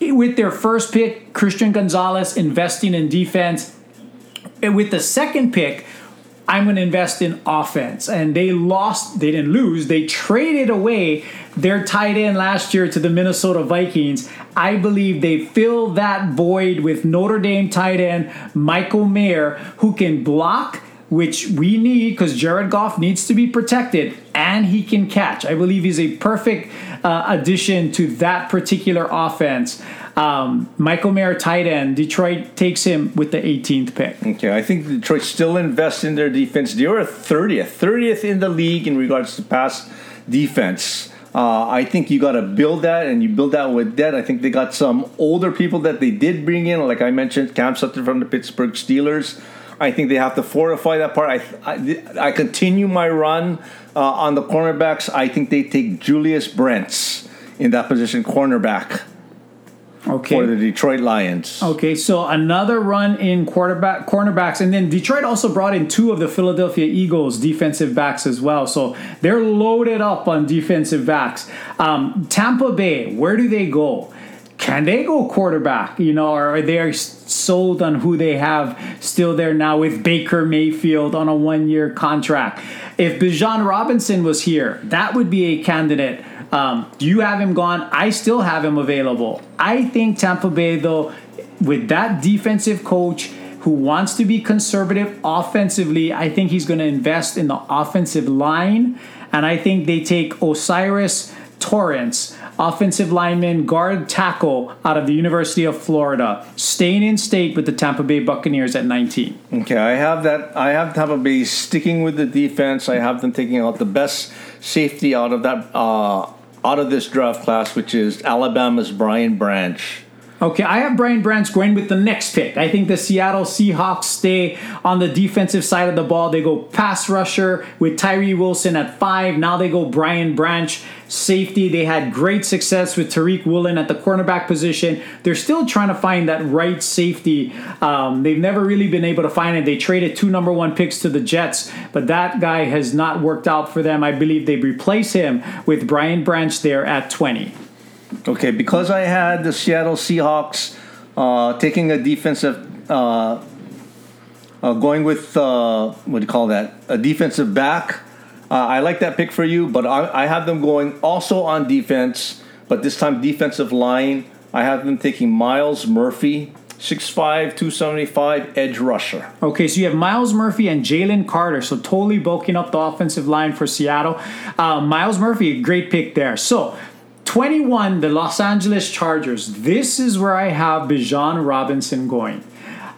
with their first pick, Christian Gonzalez investing in defense. And with the second pick, I'm going to invest in offense. And they lost, they didn't lose, they traded away their tight end last year to the Minnesota Vikings. I believe they fill that void with Notre Dame tight end Michael Mayer, who can block, which we need because Jared Goff needs to be protected, and he can catch. I believe he's a perfect uh, addition to that particular offense. Um, Michael Mayer, tight end. Detroit takes him with the 18th pick. Okay, I think Detroit still invests in their defense. They are 30th, 30th in the league in regards to pass defense. Uh, I think you got to build that, and you build that with that. I think they got some older people that they did bring in, like I mentioned, Cam Sutton from the Pittsburgh Steelers. I think they have to fortify that part. I I, I continue my run uh, on the cornerbacks. I think they take Julius Brents in that position, cornerback Okay. for the Detroit Lions. Okay, so another run in quarterback cornerbacks, and then Detroit also brought in two of the Philadelphia Eagles defensive backs as well. So they're loaded up on defensive backs. Um, Tampa Bay, where do they go? Can they go quarterback? You know, or are they sold on who they have still there now with Baker Mayfield on a one-year contract? If Bijan Robinson was here, that would be a candidate. Um, you have him gone? I still have him available. I think Tampa Bay, though, with that defensive coach who wants to be conservative offensively, I think he's going to invest in the offensive line. And I think they take O'Cyrus Torrence, offensive lineman, guard tackle out of the University of Florida, staying in state with the Tampa Bay Buccaneers at 19. Okay, I have that. I have Tampa Bay sticking with the defense. I have them taking out the best safety out of that uh, out of this draft class, which is Alabama's Brian Branch. Okay, I have Brian Branch going with the next pick. I think the Seattle Seahawks stay on the defensive side of the ball. They go pass rusher with Tyree Wilson at five. Now they go Brian Branch, safety. They had great success with Tariq Woolen at the cornerback position. They're still trying to find that right safety. Um, they've never really been able to find it. They traded two number one picks to the Jets, but that guy has not worked out for them. I believe they replace him with Brian Branch there at 20. Okay, because I had the Seattle Seahawks uh, taking a defensive, uh, uh, going with uh, what do you call that? A defensive back. Uh, I like that pick for you, but I, I have them going also on defense, but this time defensive line. I have them taking Myles Murphy, 6'5", 275, edge rusher. Okay, so you have Myles Murphy and Jalen Carter, so totally bulking up the offensive line for Seattle. Uh, Myles Murphy, great pick there. So 21, the Los Angeles Chargers. This is where I have Bijan Robinson going.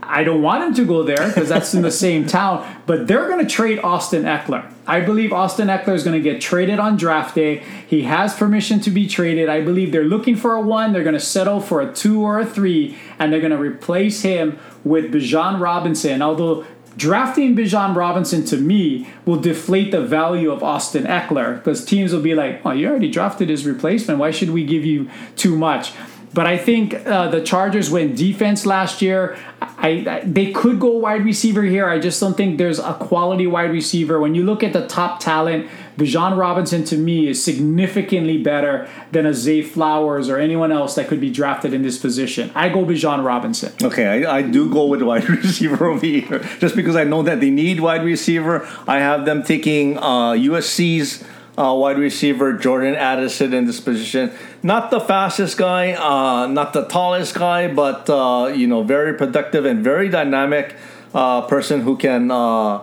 I don't want him to go there because that's in the same town, but they're going to trade Austin Ekeler. I believe Austin Ekeler is going to get traded on draft day. He has permission to be traded. I believe they're looking for a one. They're going to settle for a two or a three, and they're going to replace him with Bijan Robinson. Although drafting Bijan Robinson to me will deflate the value of Austin Ekeler because teams will be like, oh, you already drafted his replacement. Why should we give you too much? But I think uh, the Chargers went defense last year. I, I, they could go wide receiver here. I just don't think there's a quality wide receiver. When you look at the top talent, Bijan Robinson to me is significantly better than a Zay Flowers or anyone else that could be drafted in this position. I go Bijan Robinson. Okay, I, I do go with wide receiver over here just because I know that they need wide receiver. I have them taking uh, USC's uh, wide receiver Jordan Addison in this position. Not the fastest guy, uh, not the tallest guy, but uh, you know, very productive and very dynamic uh, person who can, uh,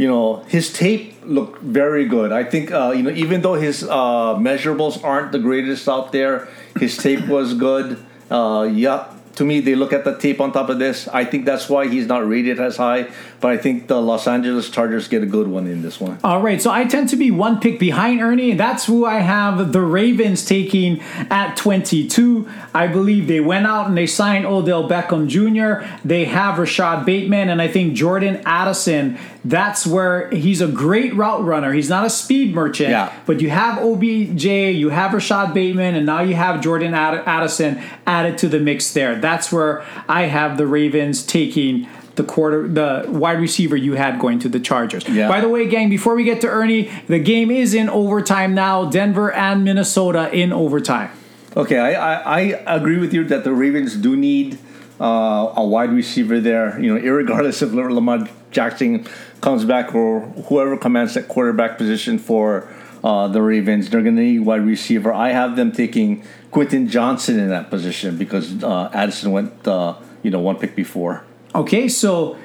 you know, his tape looked very good. I think uh, you know, even though his measurables aren't the greatest out there, his tape was good. Uh, yeah, to me, they look at the tape on top of this. I think that's why he's not rated as high. But I think the Los Angeles Chargers get a good one in this one. All right, so I tend to be one pick behind Ernie. and That's who I have the Ravens taking at 22. I believe they went out and they signed Odell Beckham Jr. They have Rashad Bateman and I think Jordan Addison. That's where he's a great route runner. He's not a speed merchant, Yeah. but you have OBJ, you have Rashad Bateman, and now you have Jordan Add- Addison added to the mix there. That's where I have the Ravens taking the quarter the wide receiver you had going to the Chargers. Yeah. By the way, gang, before we get to Ernie, the game is in overtime now. Denver and Minnesota in overtime. Okay, I, I, I agree with you that the Ravens do need uh, a wide receiver there. You know, regardless if Lamar Jackson comes back or whoever commands that quarterback position for uh, the Ravens, they're going to need wide receiver. I have them taking Quentin Johnston in that position because uh, Addison went, uh, you know, one pick before. Okay, so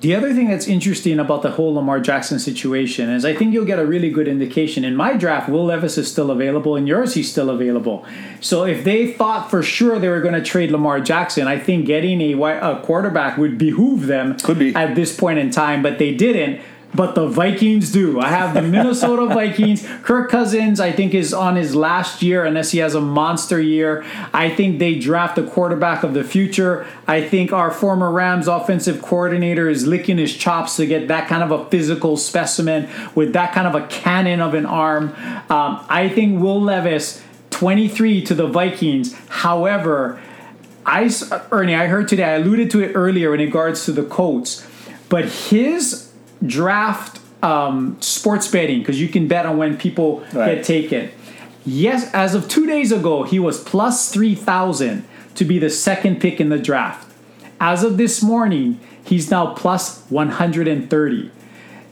the other thing that's interesting about the whole Lamar Jackson situation is I think you'll get a really good indication. In my draft, Will Levis is still available. In yours, he's still available. So if they thought for sure they were going to trade Lamar Jackson, I think getting a, a quarterback would behoove them Could be. at this point in time, but they didn't. But the Vikings do. I have the Minnesota Vikings. Kirk Cousins, I think, is on his last year unless he has a monster year. I think they draft the quarterback of the future. I think our former Rams offensive coordinator is licking his chops to get that kind of a physical specimen with that kind of a cannon of an arm. Um, I think Will Levis, 23 to the Vikings. However, I Ernie, I heard today. I alluded to it earlier in regards to the Colts, but his draft um, sports betting because you can bet on when people Right. get taken. Yes, as of two days ago, he was plus three thousand to be the second pick in the draft. As of this morning, he's now plus one hundred and thirty.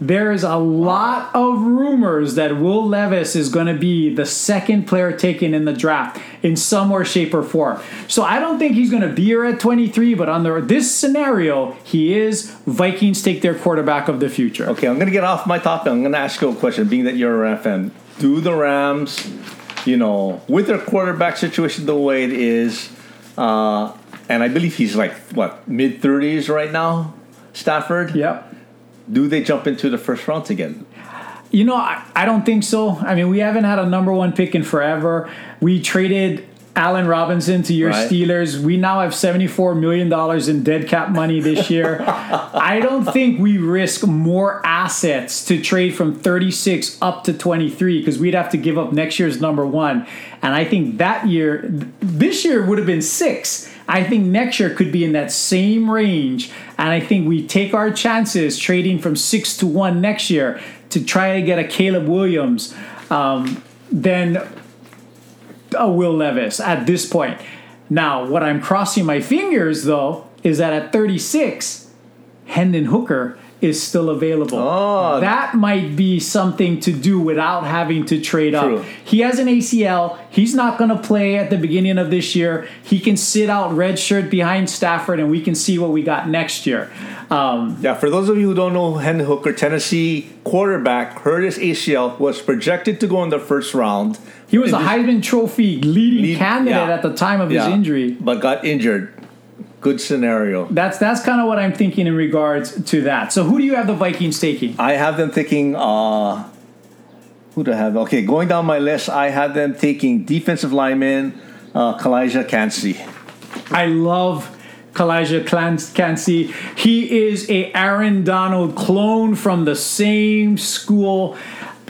There is a lot of rumors that Will Levis is going to be the second player taken in the draft in some way, shape, or form. So I don't think he's going to be here at 23, but under this scenario, he is. Vikings take their quarterback of the future. Okay, I'm gonna get off my topic. I'm gonna ask you a question. Being that you're a Ram fan, do the Rams, you know, with their quarterback situation the way it is, uh, and I believe he's like what mid 30s right now, Stafford. Yep. Do they jump into the first round again? You know, I, I don't think so. I mean, we haven't had a number one pick in forever. We traded Allen Robinson to your Right. Steelers. We now have $74 million in dead cap money this year. I don't think we risk more assets to trade from 36 up to 23 because we'd have to give up next year's number one. And I think that year, this year would have been six. I think next year could be in that same range. And I think we take our chances trading from six to one next year to try to get a Caleb Williams. Um, then a Will Levis at this point. Now, what I'm crossing my fingers though is that at 36, Hendon Hooker is still available. Oh. That might be something to do without having to trade True. up. He has an ACL. He's not going to play at the beginning of this year. He can sit out redshirt behind Stafford, and we can see what we got next year. Um, Yeah, for those of you who don't know, Hendon Hooker, Tennessee quarterback, hurt his ACL, was projected to go in the first round. he was a Heisman Trophy leading Lead- candidate yeah. at the time of yeah, his injury. but got injured. Good scenario. That's that's kind of what I'm thinking in regards to that. So who do you have the Vikings taking? I have them taking. Uh, who do I have? Okay, going down my list, I have them taking defensive lineman uh, Kalijah Kancey. I love Kalijah Kancey. He is a Aaron Donald clone from the same school.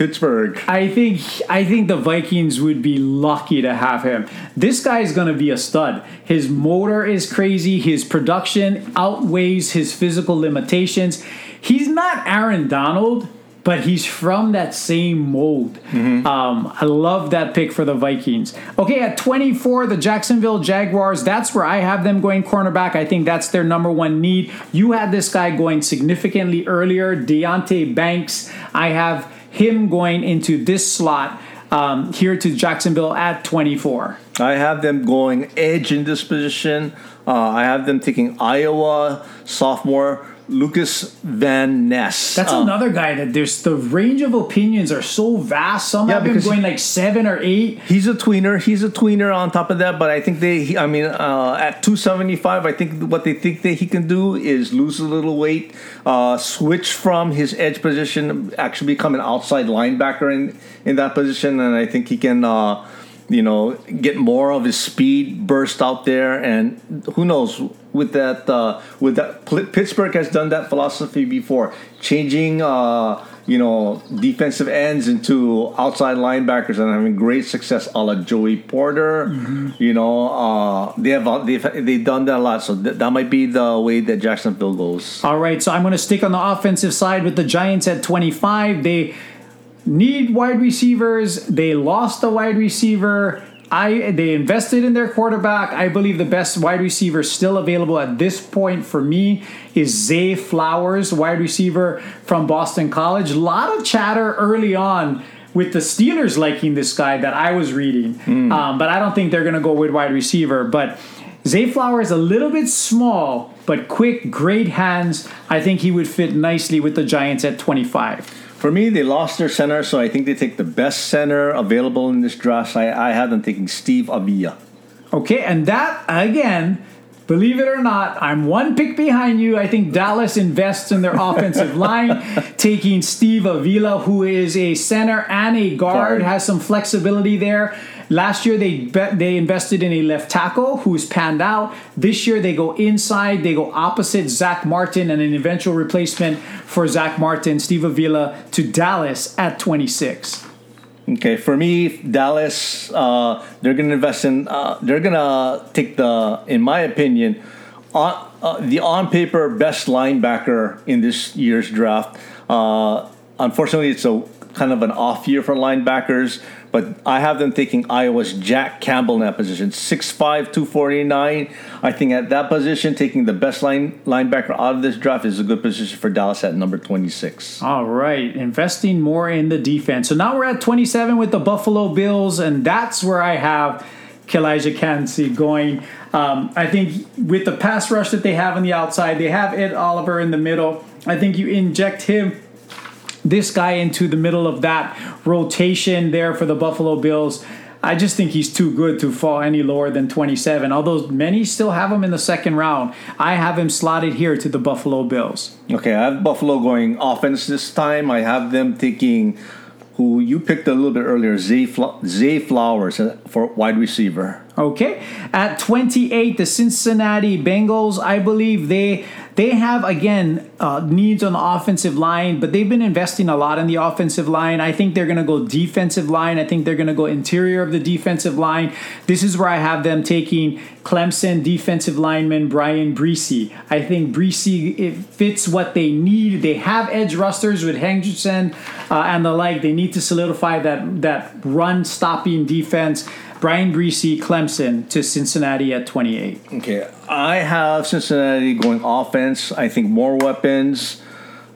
Pittsburgh. I think I think the Vikings would be lucky to have him. This guy is going to be a stud. His motor is crazy. His production outweighs his physical limitations. He's not Aaron Donald, but he's from that same mold. Um, I love that pick for the Vikings. Okay, at 24, the Jacksonville Jaguars. That's where I have them going cornerback. I think that's their number one need. You had this guy going significantly earlier, Deonte Banks. I have him going into this slot um, here to Jacksonville at 24. I have them going edge in this position. Uh, I have them taking Iowa sophomore Lukas Van Ness. That's Uh, another guy that there's the range of opinions are so vast. Some Yeah, have been going like seven or eight. He's a tweener. He's a tweener on top of that, but I think they. He, I mean, uh, at 275, I think what they think that he can do is lose a little weight, uh, switch from his edge position, actually become an outside linebacker in in that position, and I think he can. Uh, you know, get more of his speed burst out there, and who knows with that. Uh, with that, Pittsburgh has done that philosophy before, changing. Uh, you know, defensive ends into outside linebackers and having great success, a la Joey Porter. You know, uh, they have they've they've done that a lot, so th- that might be the way that Jacksonville goes. All right, so I'm going to stick on the offensive side with the Giants at 25. They need wide receivers. They lost a wide receiver. I they invested in their quarterback. I believe the best wide receiver still available at this point for me is Zay Flowers, wide receiver from Boston College. A lot of chatter early on with the Steelers liking this guy that I was reading, um, but I don't think they're going to go with wide receiver. But Zay Flowers is a little bit small, but quick, great hands. I think he would fit nicely with the Giants at 25. For me, they lost their center, so I think they take the best center available in this draft. I, I have them taking Steve Avila. Okay, and that again, believe it or not, I'm one pick behind you. I think Dallas invests in their offensive line, taking Steve Avila, who is a center and a guard, Guard. has some flexibility there. Last year they they invested in a left tackle who's panned out. This year they go inside, they go opposite Zack Martin and an eventual replacement for Zack Martin, Steve Avila to Dallas at 26. Okay, for me, Dallas, uh, they're going to invest in. Uh, they're going to take the, in my opinion, on uh, the on paper best linebacker in this year's draft. Uh, unfortunately, it's a kind of an off year for linebackers, but I have them taking Iowa's Jack Campbell in that position, 6'5", 249. I think at that position, taking the best line linebacker out of this draft is a good position for Dallas at number twenty six. All right, investing more in the defense. So now we're at 27 with the Buffalo Bills, and that's where I have Kalijah Kancey going. Um, I think with the pass rush that they have on the outside, they have Ed Oliver in the middle. I think you inject him, this guy, into the middle of that rotation there for the Buffalo Bills. I just think he's too good to fall any lower than 27. Although many still have him in the second round, I have him slotted here to the Buffalo Bills. Okay, I have Buffalo going offense this time. I have them taking who you picked a little bit earlier, Zay, Zay Flowers uh, for wide receiver. Okay. At 28, the Cincinnati Bengals, I believe they they have again uh, needs on the offensive line, but they've been investing a lot in the offensive line. I think they're going to go defensive line. I think they're going to go interior of the defensive line. This is where I have them taking Clemson defensive lineman Bryan Bresee. I think Bresee it fits what they need. They have edge rusters with Henderson uh, and the like. They need to solidify that that run stopping defense. Bryan Bresee, Clemson to Cincinnati at 28. Okay, I have Cincinnati going offense. I think more weapons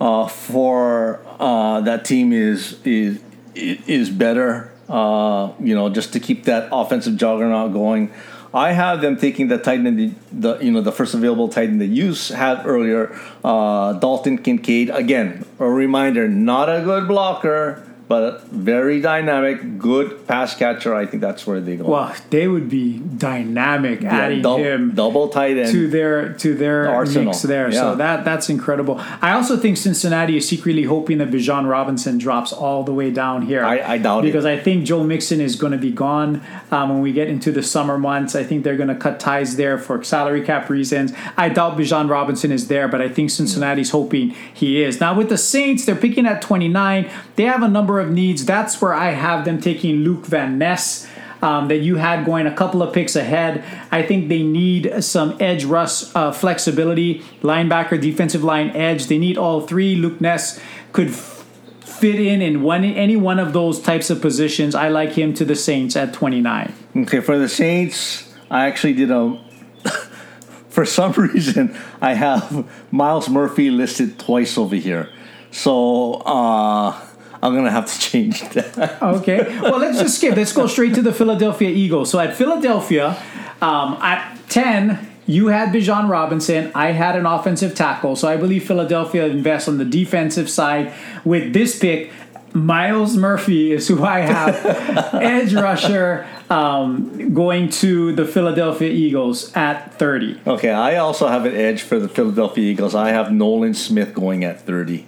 uh, for uh, that team is is is better. Uh, you know, just to keep that offensive juggernaut going. I have them taking the tight end, the, the you know the first available tight end that you had earlier, uh, Dalton Kincaid. Again, a reminder: not a good blocker, but very dynamic, good pass catcher. I think that's where they go. Well, they would be dynamic Yeah, adding dou- him double tight end. to their to their Arsenal. mix there. Yeah. So that that's incredible. I also think Cincinnati is secretly hoping that Bijan Robinson drops all the way down here. I- I doubt it. because I think Joe Mixon is going to be gone um, when we get into the summer months. I think they're going to cut ties there for salary cap reasons. I doubt Bijan Robinson is there, but I think Cincinnati's hoping he is. Now with the Saints, they're picking at 29. They have a number of needs. That's where I have them taking Luke Van Ness um, that you had going a couple of picks ahead. I think they need some edge rush uh, flexibility, linebacker, defensive line, edge. They need all three. Luke Ness could f- fit in in one any one of those types of positions. I like him to the Saints at 29. Okay, for the Saints, I actually did a. for some reason, I have Myles Murphy listed twice over here, so uh, I'm gonna have to change that. Okay. Well, let's just skip. Let's go straight to the Philadelphia Eagles. So at Philadelphia, um, at 10, you had Bijan Robinson. I had an offensive tackle. So I believe Philadelphia invests on the defensive side. With this pick, Myles Murphy is who I have, edge rusher, um, going to the Philadelphia Eagles at 30. Okay, I also have an edge for the Philadelphia Eagles. I have Nolan Smith going at 30.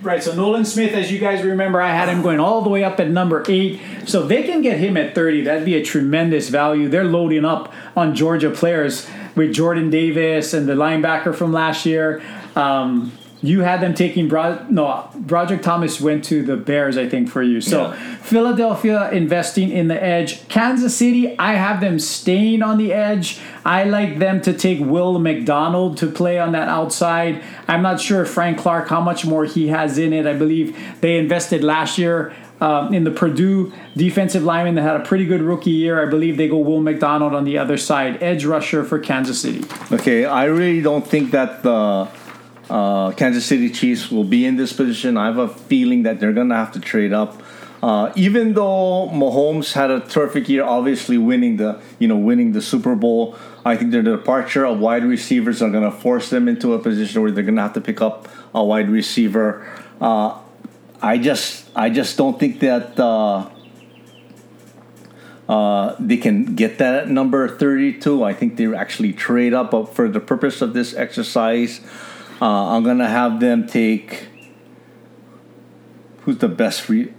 Right, so Nolan Smith, as you guys remember, I had him going all the way up at number eight. So they can get him at 30, that'd be a tremendous value. They're loading up on Georgia players with Jordan Davis and the linebacker from last year. Um, you had them taking Bro- no Broderick Thomas went to the Bears, I think, for you. So Yeah. Philadelphia investing in the edge. Kansas City, I have them staying on the edge. I like them to take Will McDonald to play on that outside. I'm not sure Frank Clark how much more he has in it. I believe they invested last year. Um, in the Purdue defensive lineman that had a pretty good rookie year, I believe they go Will McDonald on the other side, edge rusher for Kansas City. Okay, I really don't think that the uh, Kansas City Chiefs will be in this position. I have a feeling that they're going to have to trade up. Uh, even though Mahomes had a terrific year, obviously winning the you know winning the Super Bowl, I think their departure of wide receivers are going to force them into a position where they're going to have to pick up a wide receiver. Uh, I just I just don't think that uh, uh, they can get that at number 32. I think they actually trade up, for the purpose of this exercise, uh, I'm gonna have them take who's the best free.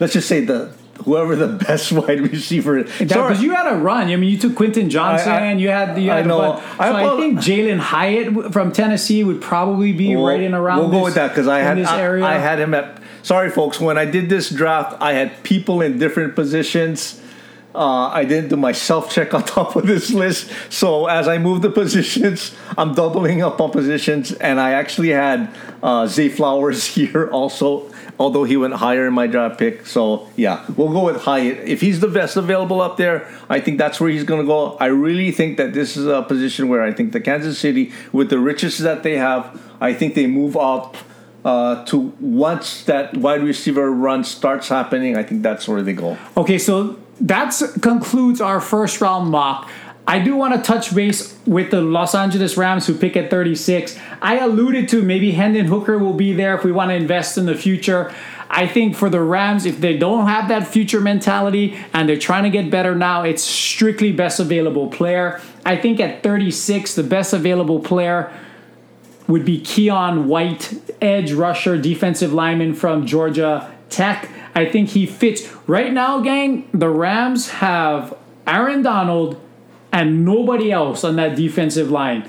Let's just say the whoever the best wide receiver is. Because you had a run. I mean, you took Quentin Johnston. I- I- you had you I had a know. So I I, think Jalin Hyatt from Tennessee would probably be We'll- right in around. We'll go with that because I had this I, area. I had him at. Sorry, folks. When I did this draft, I had people in different positions. Uh, I didn't do my self check on top of this list. So as I move the positions, I'm doubling up on positions, and I actually had uh, Zay Flowers here also. Although he went higher in my draft pick, so yeah, we'll go with Hyatt. If he's the best available up there, I think that's where he's going to go. I really think that this is a position where I think the Kansas City, with the riches that they have, I think they move up uh, to once that wide receiver run starts happening. I think that's where they go. Okay, so that concludes our first round mock. I do want to touch base with the Los Angeles Rams who pick at 36. I alluded to maybe Hendon Hooker will be there if we want to invest in the future. I think for the Rams, if they don't have that future mentality and they're trying to get better now, it's strictly best available player. I think at 36, the best available player would be Keion White, edge rusher, defensive lineman from Georgia Tech. I think he fits. Right now, gang, the Rams have Aaron Donald and nobody else on that defensive line.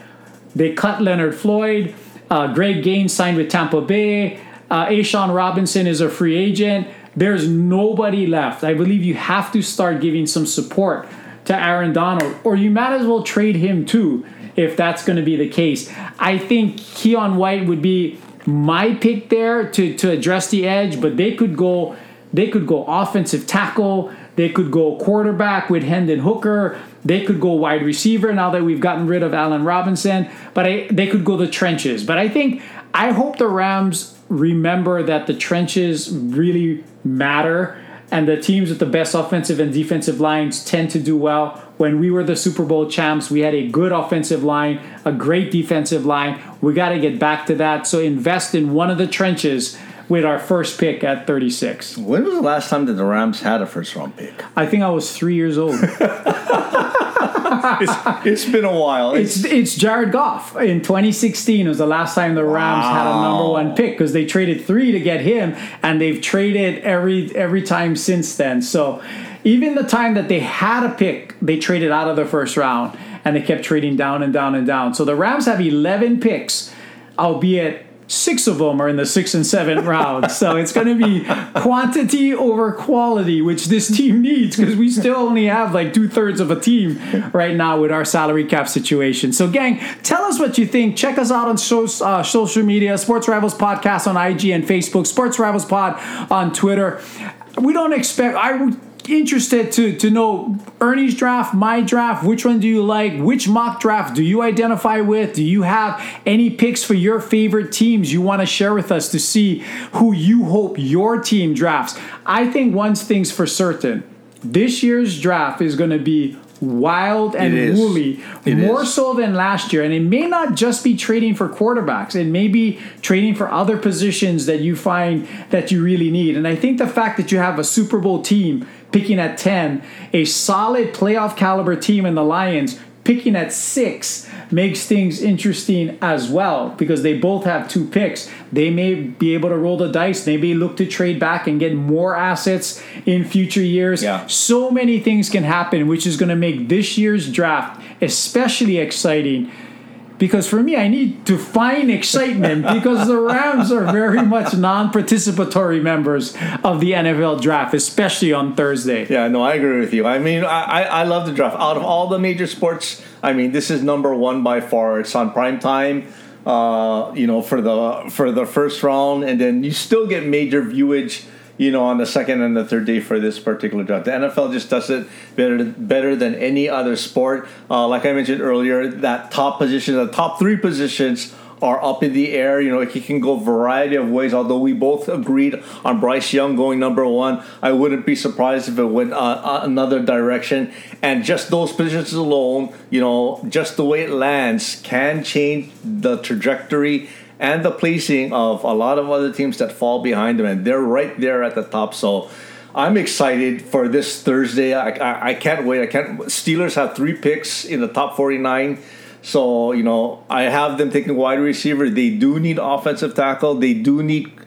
They cut Leonard Floyd. Uh, Greg Gaines signed with Tampa Bay. Uh, A'Shawn Robinson is a free agent. There's nobody left. I believe you have to start giving some support to Aaron Donald, or you might as well trade him too if that's going to be the case. I think Keion White would be my pick there to, to address the edge, but they could go they could go offensive tackle, they could go quarterback with Hendon Hooker, they could go wide receiver now that we've gotten rid of Allen Robinson, but I, they could go the trenches. But I think I hope the Rams remember that the trenches really matter and the teams with the best offensive and defensive lines tend to do well. When we were the Super Bowl champs, we had a good offensive line, a great defensive line. We got to get back to that. So invest in one of the trenches with our first pick at 36. When was the last time that the Rams had a first round pick? I think I was three years old. it's, it's been a while. It's it's Jared Goff in 2016 was the last time the Rams had a number one pick because they traded three to get him, and they've traded every every time since then. So even the time that they had a pick, they traded out of the first round, and they kept trading down and down and down. So the Rams have 11 picks, albeit. Six of them are in the six and seven rounds. So it's going to be quantity over quality, which this team needs because we still only have like two thirds of a team right now with our salary cap situation. So, gang, tell us what you think. Check us out on uh, social media Sports Rivals Podcast on IG and Facebook, Sports Rivals Pod on Twitter. We don't expect, I'm interested to, to know Ernie's draft, my draft. Which one do you like? Which mock draft do you identify with? Do you have any picks for your favorite teams you want to share with us to see who you hope your team drafts? I think one thing's for certain this year's draft is going to be wild and woolly It more is. so than last year. And it may not just be trading for quarterbacks. It may be trading for other positions that you find that you really need. And i think the fact that you have a super bowl team picking at 10 a solid playoff caliber team in the lions picking at 6 makes things interesting as well because they both have two picks they may be able to roll the dice they may look to trade back and get more assets in future years Yeah. so many things can happen, which is going to make this year's draft especially exciting. Because for me, I need to find excitement because the Rams are very much non participatory members of the NFL draft, especially on Thursday. Yeah, no, I agree with you. I mean, I, I, I love the draft. Out of all the major sports, I mean, this is number one by far. It's on prime time, uh, you know, for the for the first round, and then you still get major viewage, you know, on the second and the third day for this particular draft. The NFL just does it better better than any other sport. Uh, like I mentioned earlier, that top position, the top three positions are up in the air. You know, he can go a variety of ways. Although we both agreed on Bryce Young going number one, I wouldn't be surprised if it went uh, uh, another direction. And just those positions alone, you know, just the way it lands can change the trajectory and the placing of a lot of other teams that fall behind them, and they're right there at the top. So. I'm excited for this Thursday. I, I, I can't wait. I can't. Steelers have three picks in the top 49. So, you know, I have them taking wide receiver. They do need offensive tackle. They do need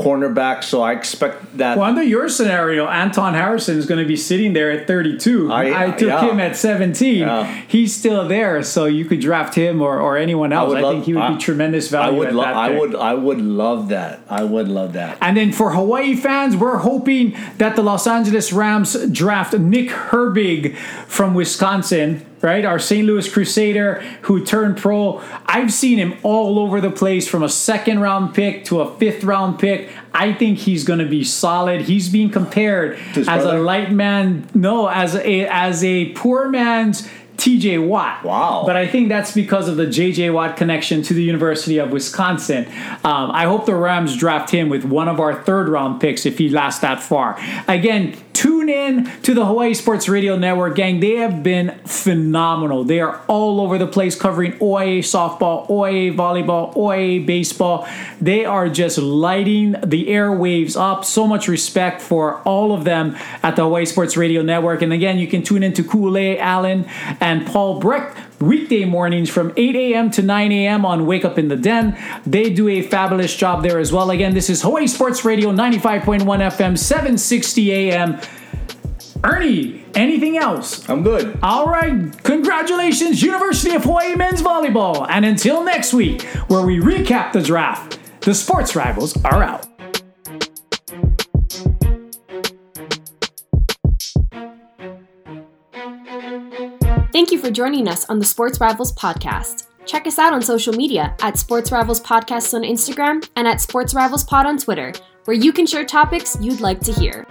cornerback. So I expect that. Well, under your scenario, Anton Harrison is going to be sitting there at 32. I- I, took yeah. him at 17. Yeah. He's still there, so you could draft him or, or anyone else. I, love- think he would I- be tremendous value I would, lo- I would, I would love that. I would love that. And then for Hawaii fans, we're hoping that the Los Angeles Rams draft Nick Herbig from Wisconsin, right? Our St. Louis Crusader who turned pro. I've seen him all over the place from a second round pick to a fifth round pick. I think he's going to be solid. He's being compared as brother? a light man, no, as a as a poor man's TJ Watt. Wow. But I think that's because of the JJ Watt connection to the University of Wisconsin. Um, I hope the Rams draft him with one of our third round picks if he lasts that far. Again, tune in to the Hawaii Sports Radio Network, gang. They have been phenomenal. They are all over the place covering OIA softball, OIA volleyball, OIA baseball. They are just lighting the airwaves up. So much respect for all of them at the Hawaii Sports Radio Network. And again, you can tune in to Kool-Aid Allen and Paul Breck weekday mornings from 8 a.m. to 9 a.m. on Wake Up in the Den. They do a fabulous job there as well. Again, this is Hawaii Sports Radio 95.1 FM, 760 a.m. Ernie, anything else? I'm good. All right, congratulations, University of Hawaii men's volleyball. And until next week, where we recap the draft, the sports rivals are out. Thank you for joining us on the Sports Rivals podcast. Check us out on social media at Sports Rivals Podcast on Instagram and at Sports Rivals Pod on Twitter, where you can share topics you'd like to hear.